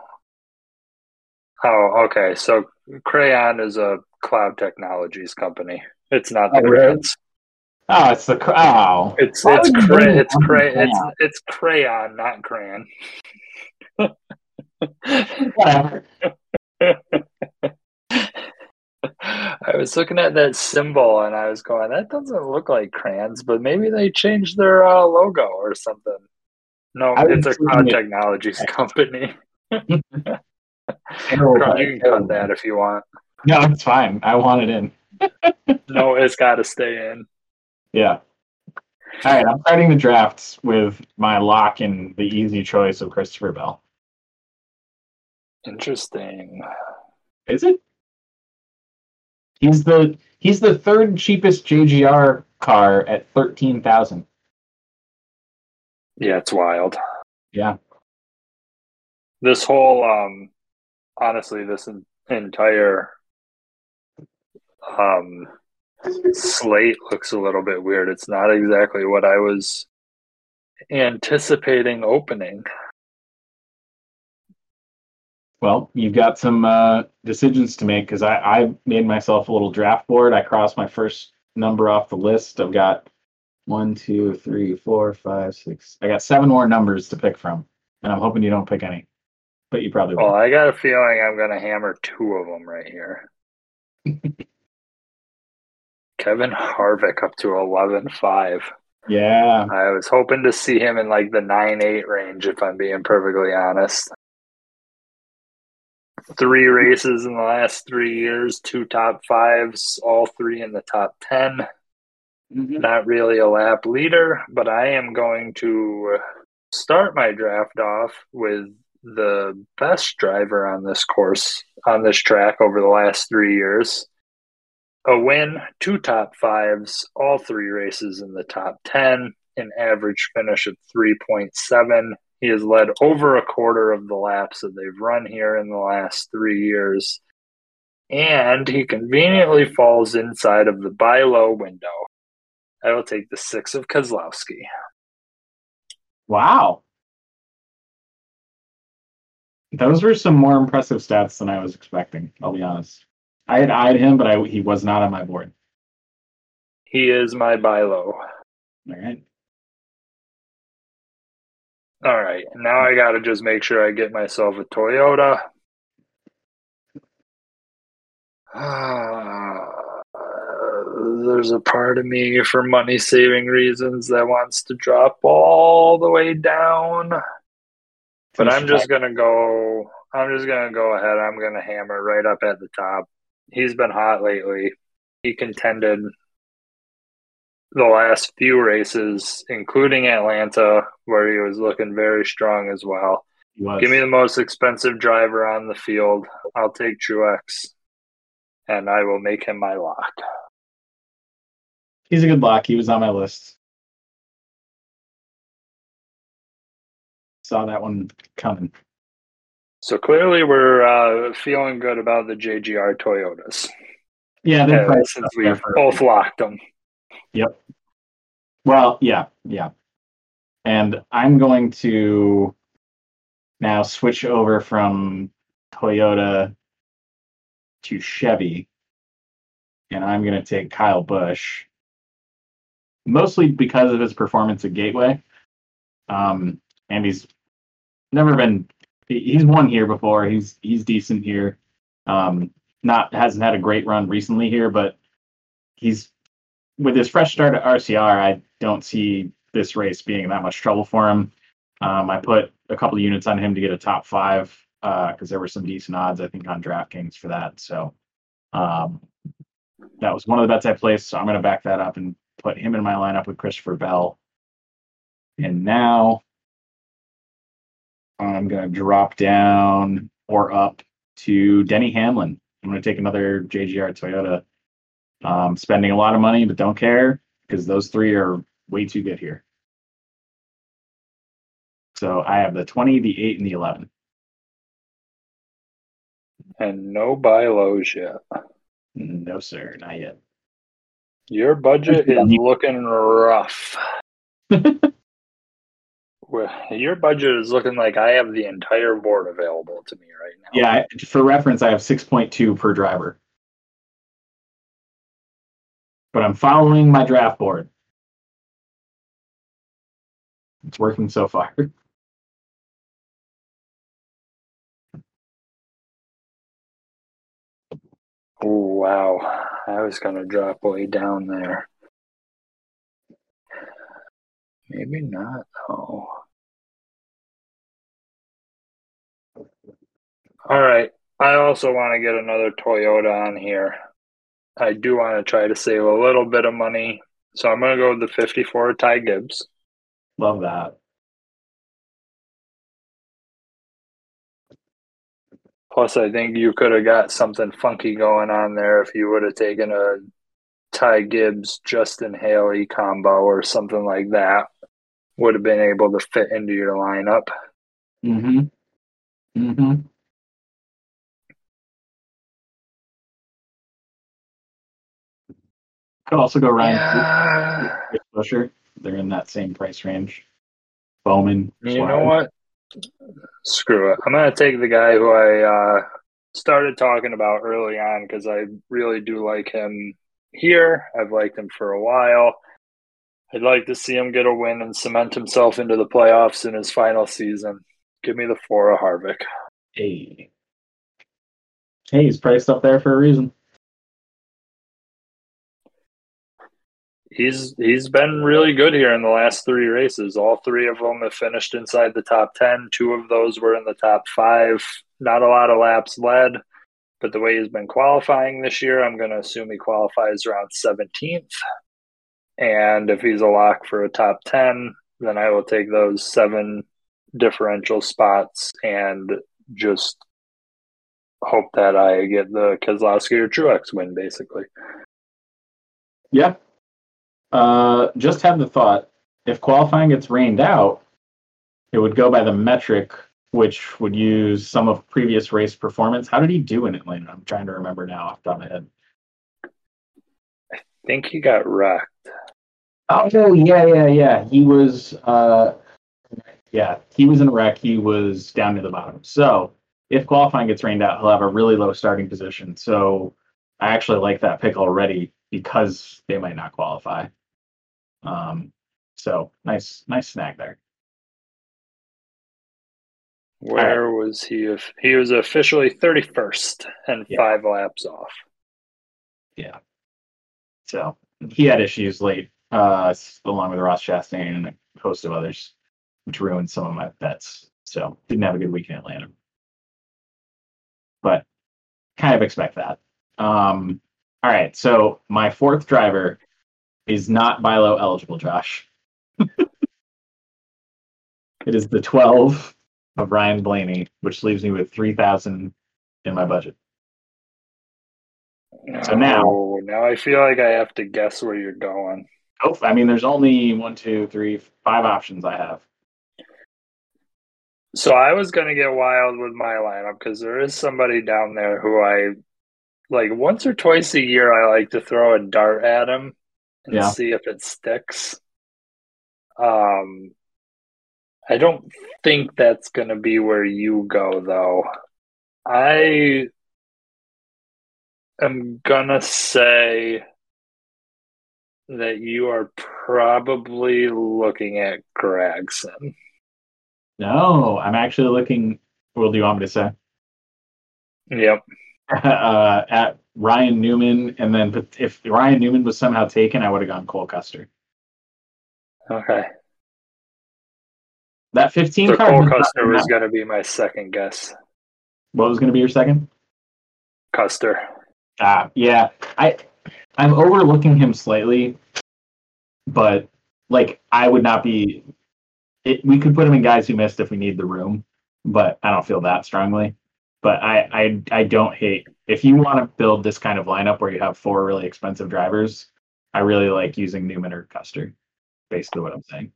Speaker 2: Oh, okay. So Crayon is a cloud technologies company. It's not the
Speaker 1: Oh,
Speaker 2: crayons.
Speaker 1: Oh, it's the oh,
Speaker 2: It's
Speaker 1: Why
Speaker 2: it's cray it's
Speaker 1: it
Speaker 2: cray
Speaker 1: the
Speaker 2: it's
Speaker 1: crayon?
Speaker 2: it's crayon, not crayon. (laughs)
Speaker 1: whatever.
Speaker 2: I was looking at that symbol and I was going, that doesn't look like crayons, but maybe they changed their uh, logo or something. No,
Speaker 1: I
Speaker 2: it's a cloud technologies company. (laughs) You can cut that if you want.
Speaker 1: No, it's fine. I want it in. (laughs)
Speaker 2: No, it's got to stay in.
Speaker 1: Yeah. All right, I'm starting the drafts with my lock and the easy choice of Christopher Bell.
Speaker 2: Interesting.
Speaker 1: Is it? He's the he's the third cheapest JGR car at thirteen thousand.
Speaker 2: Yeah, it's wild.
Speaker 1: Yeah.
Speaker 2: This whole, um, honestly, this en- entire um, slate looks a little bit weird. It's not exactly what I was anticipating opening.
Speaker 1: Well, you've got some uh, decisions to make because I, I made myself a little draft board. I crossed my first number off the list. I've got one, two, three, four, five, six. I got seven more numbers to pick from, and I'm hoping you don't pick any, but you probably will.
Speaker 2: Well, I got a feeling I'm going to hammer two of them right here. (laughs) Kevin Harvick up to eleven five.
Speaker 1: yeah,
Speaker 2: I was hoping to see him in like the 9 8 range, if I'm being perfectly honest. Three races in the last three years, two top fives, all three in the top 10.
Speaker 1: Mhm.
Speaker 2: Not really a lap leader, but I am going to start my draft off with the best driver on this course, on this track over the last three years. A win, two top fives, all three races in the top 10, an average finish of 3.7. He has led over a quarter of the laps that they've run here in the last three years. And he conveniently falls inside of the buy low window. I will take the six of Keselowski.
Speaker 1: Wow. Those were some more impressive stats than I was expecting, I'll be honest. I had eyed him, but I, he was not on my board.
Speaker 2: He is my buy low.
Speaker 1: All right.
Speaker 2: All right. Now I got to just make sure I get myself a Toyota. Ah, there's a part of me, for money saving reasons, that wants to drop all the way down. But I'm just gonna go. I'm just gonna go ahead. I'm gonna hammer right up at the top. He's been hot lately. He contended the last few races, including Atlanta, where he was looking very strong as well. Give me the most expensive driver on the field. I'll take Truex, and I will make him my lock.
Speaker 1: He's a good lock. He was on my list. Saw that one coming.
Speaker 2: So clearly, we're uh, feeling good about the JGR Toyotas.
Speaker 1: Yeah, they're
Speaker 2: uh, since we both locked them.
Speaker 1: Yep. Well, yeah, yeah. And I'm going to now switch over from Toyota to Chevy. And I'm going to take Kyle Busch, mostly because of his performance at Gateway. Um, and he's never been, he's won here before. He's he's decent here. Um, not hasn't had a great run recently here, but he's with his fresh start at RCR, I don't see this race being that much trouble for him. Um, I put a couple of units on him to get a top five because uh, there were some decent odds, I think, on DraftKings for that. So um, that was one of the bets I placed. So I'm going to back that up and put him in my lineup with Christopher Bell. And now I'm going to drop down or up to Denny Hamlin. I'm going to take another JGR Toyota um, spending a lot of money, but don't care because those three are way too good here. So I have the 20, the 8, and the 11.
Speaker 2: And no buy lows yet.
Speaker 1: No, sir, not yet.
Speaker 2: Your budget is (laughs) looking rough. (laughs) Your budget is looking like I have the entire board available to me right now.
Speaker 1: Yeah, for reference, I have 6.2 per driver but I'm following my draft board. It's working so far. (laughs)
Speaker 2: Oh, wow. I was going to drop way down there. Maybe not, though. All right. I also want to get another Toyota on here. I do want to try to save a little bit of money. So I'm going to go with the 54 Ty Gibbs.
Speaker 1: Love that.
Speaker 2: Plus, I think you could have got something funky going on there if you would have taken a Ty Gibbs, Justin Haley combo or something like that. Would have been able to fit into your lineup.
Speaker 1: Mm hmm. Mm hmm. Could also go Ryan yeah. Buescher. They're in that same price range. Bowman.
Speaker 2: You Suarez. know what? Screw it. I'm gonna take the guy who I uh, started talking about early on because I really do like him here. I've liked him for a while. I'd like to see him get a win and cement himself into the playoffs in his final season. Give me the four of Harvick.
Speaker 1: Hey. Hey, he's priced up there for a reason.
Speaker 2: He's he's been really good here in the last three races. All three of them have finished inside the top ten. Two of those were in the top five. Not a lot of laps led, but the way he's been qualifying this year, I'm going to assume he qualifies around 17th. And if he's a lock for a top 10, then I will take those seven differential spots and just hope that I get the Keselowski or Truex win, basically.
Speaker 1: Yeah, uh, just have the thought if qualifying gets rained out, it would go by the metric, which would use some of previous race performance. How did he do in Atlanta? I'm trying to remember now off the top of my head.
Speaker 2: I think he got wrecked.
Speaker 1: Oh yeah, yeah, yeah. He was uh yeah, he was in a wreck. He was down near the bottom. So if qualifying gets rained out, he'll have a really low starting position. So I actually like that pick already because they might not qualify. Um, so nice, nice snag there.
Speaker 2: Where was he? If he was officially thirty first and
Speaker 1: Yeah.
Speaker 2: five laps off. Yeah.
Speaker 1: So he had issues late, uh, along with Ross Chastain and a host of others, which ruined some of my bets. So didn't have a good week in Atlanta. But kind of expect that. Um, all right. So my fourth driver is not Bilo eligible, Josh. (laughs) it is the 12 of Ryan Blaney, which leaves me with 3,000 in my budget. So now-
Speaker 2: Oh, now I feel like I have to guess where you're going.
Speaker 1: Oh, I mean, there's only one, two, three, five options I have.
Speaker 2: So I was gonna get wild with my lineup because there is somebody down there who I like once or twice a year. I like to throw a dart at him and
Speaker 1: Yeah.
Speaker 2: see if it sticks. Um, I don't think that's gonna be where you go though. I am gonna say that you are probably looking at Gragson.
Speaker 1: No, I'm actually looking. What do you want me to say?
Speaker 2: Yep. (laughs)
Speaker 1: uh, at Ryan Newman, and then but if Ryan Newman was somehow taken, I would have gone Cole Custer.
Speaker 2: Okay.
Speaker 1: That 15
Speaker 2: So
Speaker 1: card.
Speaker 2: Cole Custer was going to be my second guess.
Speaker 1: what was going to be your second?
Speaker 2: Custer.
Speaker 1: Ah, yeah. I I'm overlooking him slightly, but like I would not be. It, we could put him in guys who missed if we need the room, but I don't feel that strongly. But I I I don't hate if you want to build this kind of lineup where you have four really expensive drivers. I really like using Newman or Custer. Basically, what I'm saying.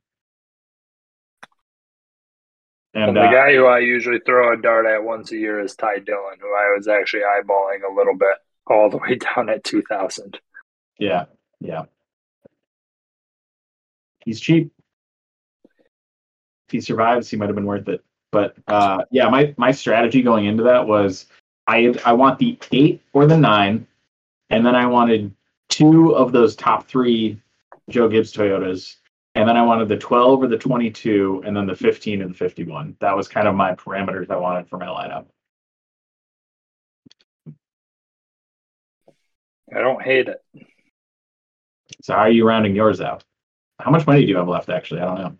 Speaker 2: And
Speaker 1: And
Speaker 2: the
Speaker 1: uh,
Speaker 2: guy who I usually throw a dart at once a year is Ty Dillon, who I was actually eyeballing a little bit all the (laughs) way down at 2000.
Speaker 1: Yeah, yeah. He's cheap. If he survives, he might have been worth it. But uh, yeah, my my strategy going into that was I I want the eight or the nine, and then I wanted two of those top three Joe Gibbs Toyotas, and then I wanted the twelve or the twenty-two, and then the fifteen and the fifty-one. That was kind of my parameters I wanted for my lineup.
Speaker 2: I don't hate it.
Speaker 1: So how are you rounding yours out? How much money do you have left? Actually, I don't know.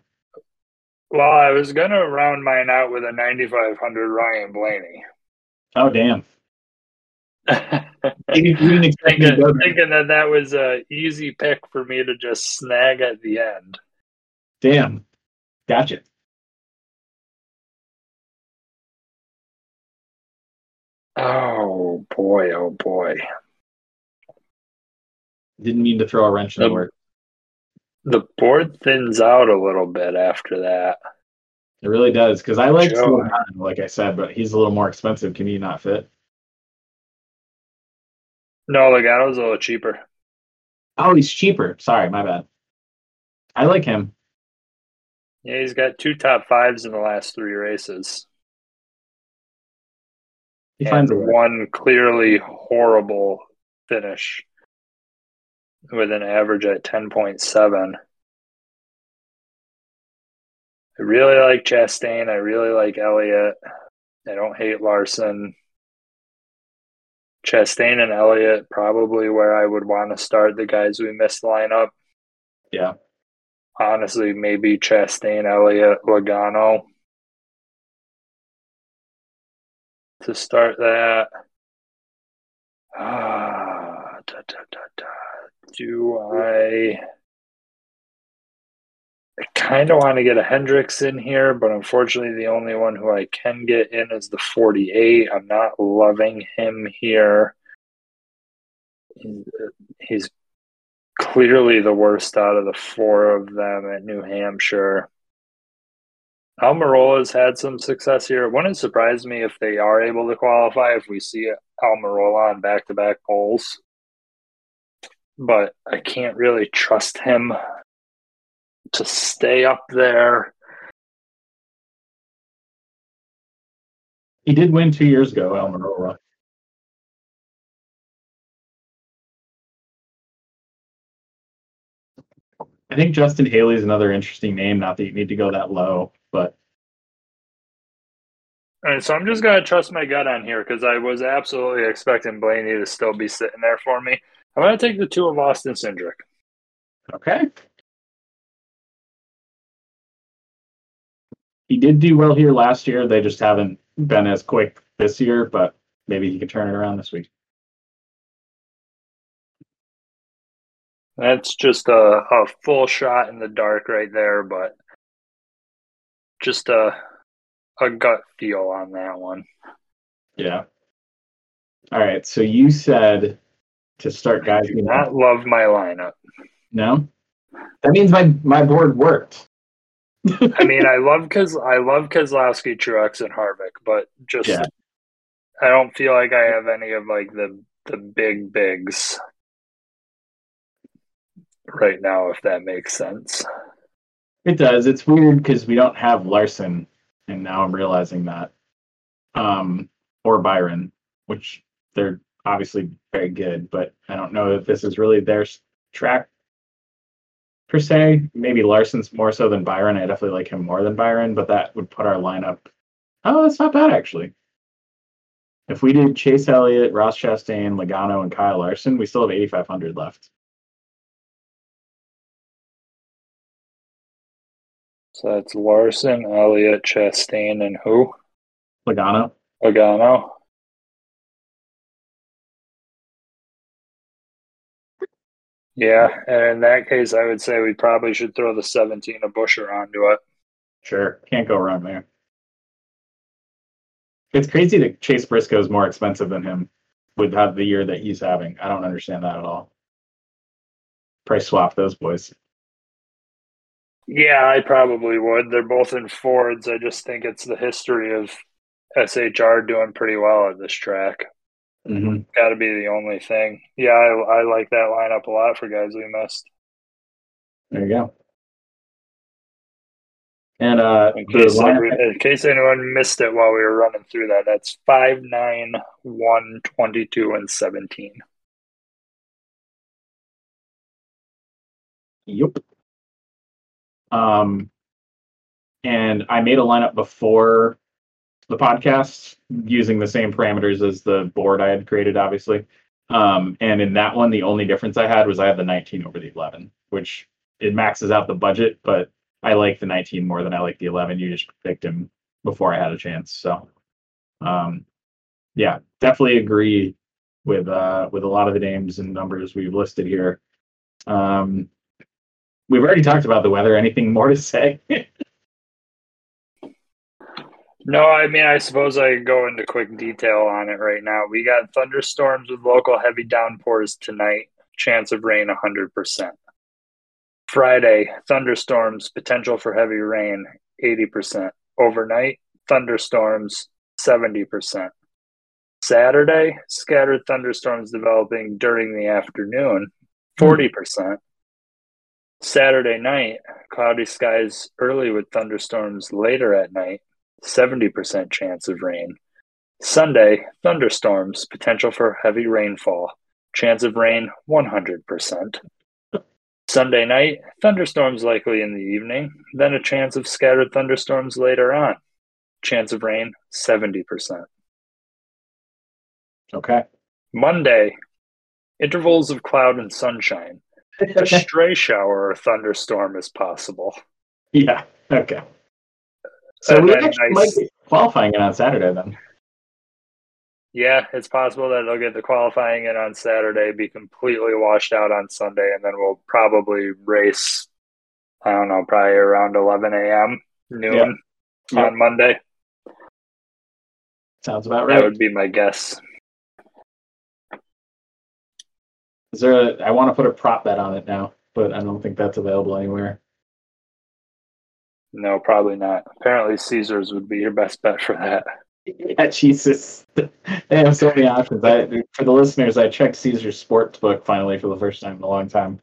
Speaker 2: Well, I was going to round mine out with a 9500 Ryan Blaney.
Speaker 1: Oh damn! (laughs) You didn't expect
Speaker 2: thinking, thinking that that was a easy pick for me to just snag at the end.
Speaker 1: Damn. Gotcha.
Speaker 2: Oh boy, oh boy.
Speaker 1: Didn't mean to throw a wrench in the
Speaker 2: Um,
Speaker 1: work.
Speaker 2: The board thins out a little bit after that.
Speaker 1: It really does. Because I like
Speaker 2: Joe.
Speaker 1: Like I said, but he's a little more expensive. Can he not fit?
Speaker 2: No, Logano's a little cheaper.
Speaker 1: Oh, he's cheaper. Sorry, my bad. I like him.
Speaker 2: Yeah, he's got two top fives in the last three races.
Speaker 1: He
Speaker 2: and
Speaker 1: finds
Speaker 2: one clearly horrible finish with an average at 10.7. I really like Chastain. I really like Elliott. I don't hate Larson. Chastain and Elliott probably where I would want to start the guys we missed lineup.
Speaker 1: Yeah.
Speaker 2: Honestly, maybe Chastain, Elliott, Logano to start that. Ah, da, da, da. Do I? I kind of want to get a Hendricks in here, but unfortunately, the only one who I can get in is the 48. I'm not loving him here. He's clearly the worst out of the four of them at New Hampshire. Almirola's had some success here. It wouldn't surprise me if they are able to qualify if we see Almirola on back to back poles but I can't really trust him to stay up there.
Speaker 1: He did win two years ago, Almirola. I think Justin Haley is another interesting name. Not that you need to go that low, but.
Speaker 2: All right, so I'm just going to trust my gut on here because I was absolutely expecting Blaney to still be sitting there for me. I'm gonna take the two of Austin Cindric.
Speaker 1: okay. He did do well here last year. They just haven't been as quick this year, but maybe he can turn it around this week.
Speaker 2: That's just a, a full shot in the dark right there, but just a a gut feel on that one.
Speaker 1: Yeah. All right. So you said to start guys.
Speaker 2: Do not love my lineup.
Speaker 1: No. That means my my board worked.
Speaker 2: I mean, I love because I love Keselowski, Truex, and Harvick, but just
Speaker 1: Yeah.
Speaker 2: I don't feel like I have any of like the the big bigs right now. If that makes sense.
Speaker 1: It does. It's weird because we don't have Larson, and now I'm realizing that. Um, or Byron, which they're obviously very good, but I don't know if this is really their track per se. Maybe Larson's more so than Byron. I definitely like him more than Byron, but that would put our lineup. Oh, that's not bad actually. If we did Chase Elliott, Ross Chastain, Logano, and Kyle Larson, we still have 8,500 left.
Speaker 2: So that's Larson, Elliott, Chastain, and who?
Speaker 1: Logano.
Speaker 2: Logano. Yeah, and in that case, I would say we probably should throw the 17 of Buescher onto it.
Speaker 1: Sure, can't go wrong there. It's crazy that Chase Briscoe is more expensive than him with how the year that he's having. I don't understand that at all. Price swap those boys.
Speaker 2: Yeah, I probably would. They're both in Fords. I just think it's the history of SHR doing pretty well at this track.
Speaker 1: Mm-hmm.
Speaker 2: Got to be the only thing. Yeah, I, I like that lineup a lot for guys we missed.
Speaker 1: There you go. And uh,
Speaker 2: In case,
Speaker 1: lineup-
Speaker 2: in case anyone missed it while we were running through that, that's 5, 9, 1, 22, and 17.
Speaker 1: Yep. Um, and I made a lineup before the podcast using the same parameters as the board I had created, obviously. Um, and in that one, the only difference I had was I had the 19 over the 11, which it maxes out the budget, but I like the 19 more than I like the 11. You just picked him before I had a chance. So, um, yeah, definitely agree with uh, with a lot of the names and numbers we've listed here. Um, we've already talked about the weather. Anything more to say? (laughs)
Speaker 2: No, I mean, I suppose I go into quick detail on it right now. We got thunderstorms with local heavy downpours tonight, chance of rain 100%. Friday, thunderstorms, potential for heavy rain 80%. Overnight, thunderstorms 70%. Saturday, scattered thunderstorms developing during the afternoon hmm. 40%. Saturday night, cloudy skies early with thunderstorms later at night 70% chance of rain. Sunday, thunderstorms, potential for heavy rainfall, chance of rain 100%. Sunday night, thunderstorms likely in the evening, then a chance of scattered thunderstorms later on, chance of rain 70%.
Speaker 1: okay.
Speaker 2: Monday, intervals of cloud and sunshine. A (laughs) stray shower or thunderstorm is possible.
Speaker 1: yeah. Okay. So we actually
Speaker 2: nice-
Speaker 1: might be qualifying it on Saturday then.
Speaker 2: Yeah, it's possible that they'll get the qualifying in on Saturday, be completely washed out on Sunday, and then we'll probably race. I don't know, probably around 11 a.m. noon
Speaker 1: Yeah.
Speaker 2: on Monday.
Speaker 1: Sounds about right.
Speaker 2: That would be my guess.
Speaker 1: Is there a, I want to put a prop bet on it now, but I don't think that's available anywhere.
Speaker 2: No, probably not. Apparently, Caesars would be your best bet for that. (laughs)
Speaker 1: Yeah, Jesus. (laughs) They have so many options. I, for the listeners, I checked Caesar's Sportsbook finally for the first time in a long time.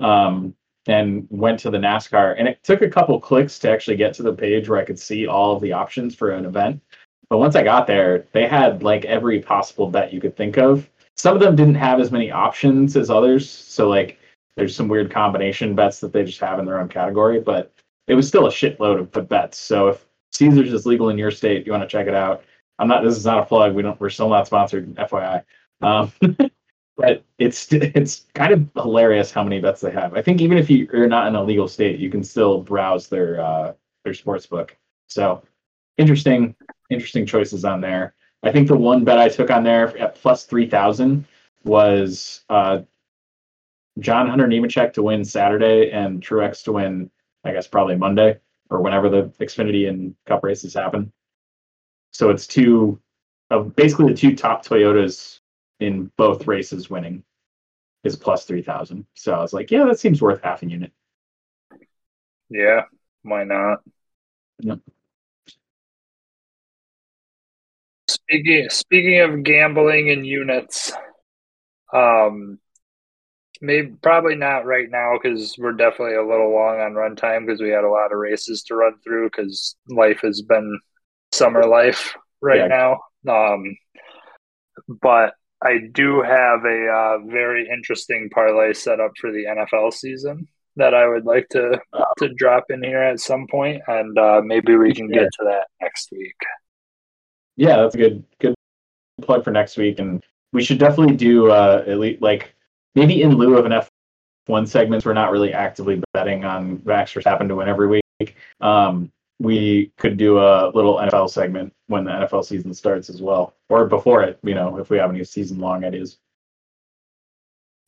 Speaker 1: Um, and went to the NASCAR, and it took a couple clicks to actually get to the page where I could see all of the options for an event. But once I got there, they had like every possible bet you could think of. Some of them didn't have as many options as others. So like there's some weird combination bets that they just have in their own category, but it was still a shitload of bets. So if Caesars is legal in your state, you want to check it out. I'm not. This is not a plug. We don't. We're still not sponsored. FYI. Um, (laughs) but it's it's kind of hilarious how many bets they have. I think even if you're not in a legal state, you can still browse their uh, their sports book. So interesting, interesting choices on there. I think the one bet I took on there at plus three thousand was uh, John Hunter Nemechek to win Saturday and Truex to win, I guess probably Monday or whenever the Xfinity and Cup races happen. So it's two of basically the two top Toyotas in both races winning is plus three thousand. So I was like, yeah, that seems worth half a unit.
Speaker 2: Yeah, why not?
Speaker 1: Yep.
Speaker 2: Speaking speaking of gambling and units, um, maybe probably not right now because we're definitely a little long on runtime because we had a lot of races to run through because life has been summer life right yeah. now. Um, but I do have a uh, very interesting parlay set up for the NFL season that I would like to to drop in here at some point, and uh, maybe we can get to that next week.
Speaker 1: Yeah, that's a good good plug for next week, and we should definitely do uh, at least like maybe in lieu of an F one segments, we're not really actively betting on Max Verstappen to win every week. Um, we could do a little NFL segment when the NFL season starts as well, or before it. You know, if we have any season long ideas.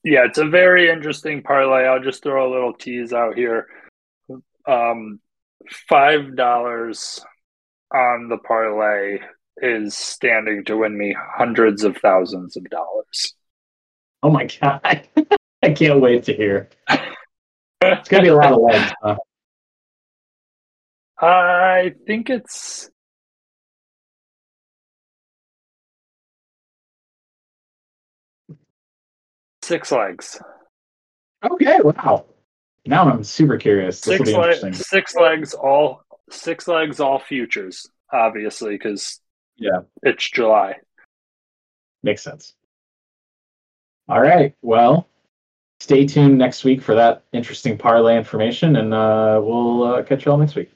Speaker 2: Yeah, it's a very interesting parlay. I'll just throw a little tease out here. Um, five dollars on the parlay is standing to win me hundreds of thousands of dollars.
Speaker 1: Oh my god! (laughs) I can't wait to hear. It's gonna be a lot of legs. Huh?
Speaker 2: I think it's six legs.
Speaker 1: Okay, wow. Now I'm super curious.
Speaker 2: This six, le- six legs, all six legs, all futures, obviously, because
Speaker 1: yeah,
Speaker 2: it's July.
Speaker 1: Makes sense. All right. Well, stay tuned next week for that interesting parlay information, and uh, we'll uh, catch you all next week.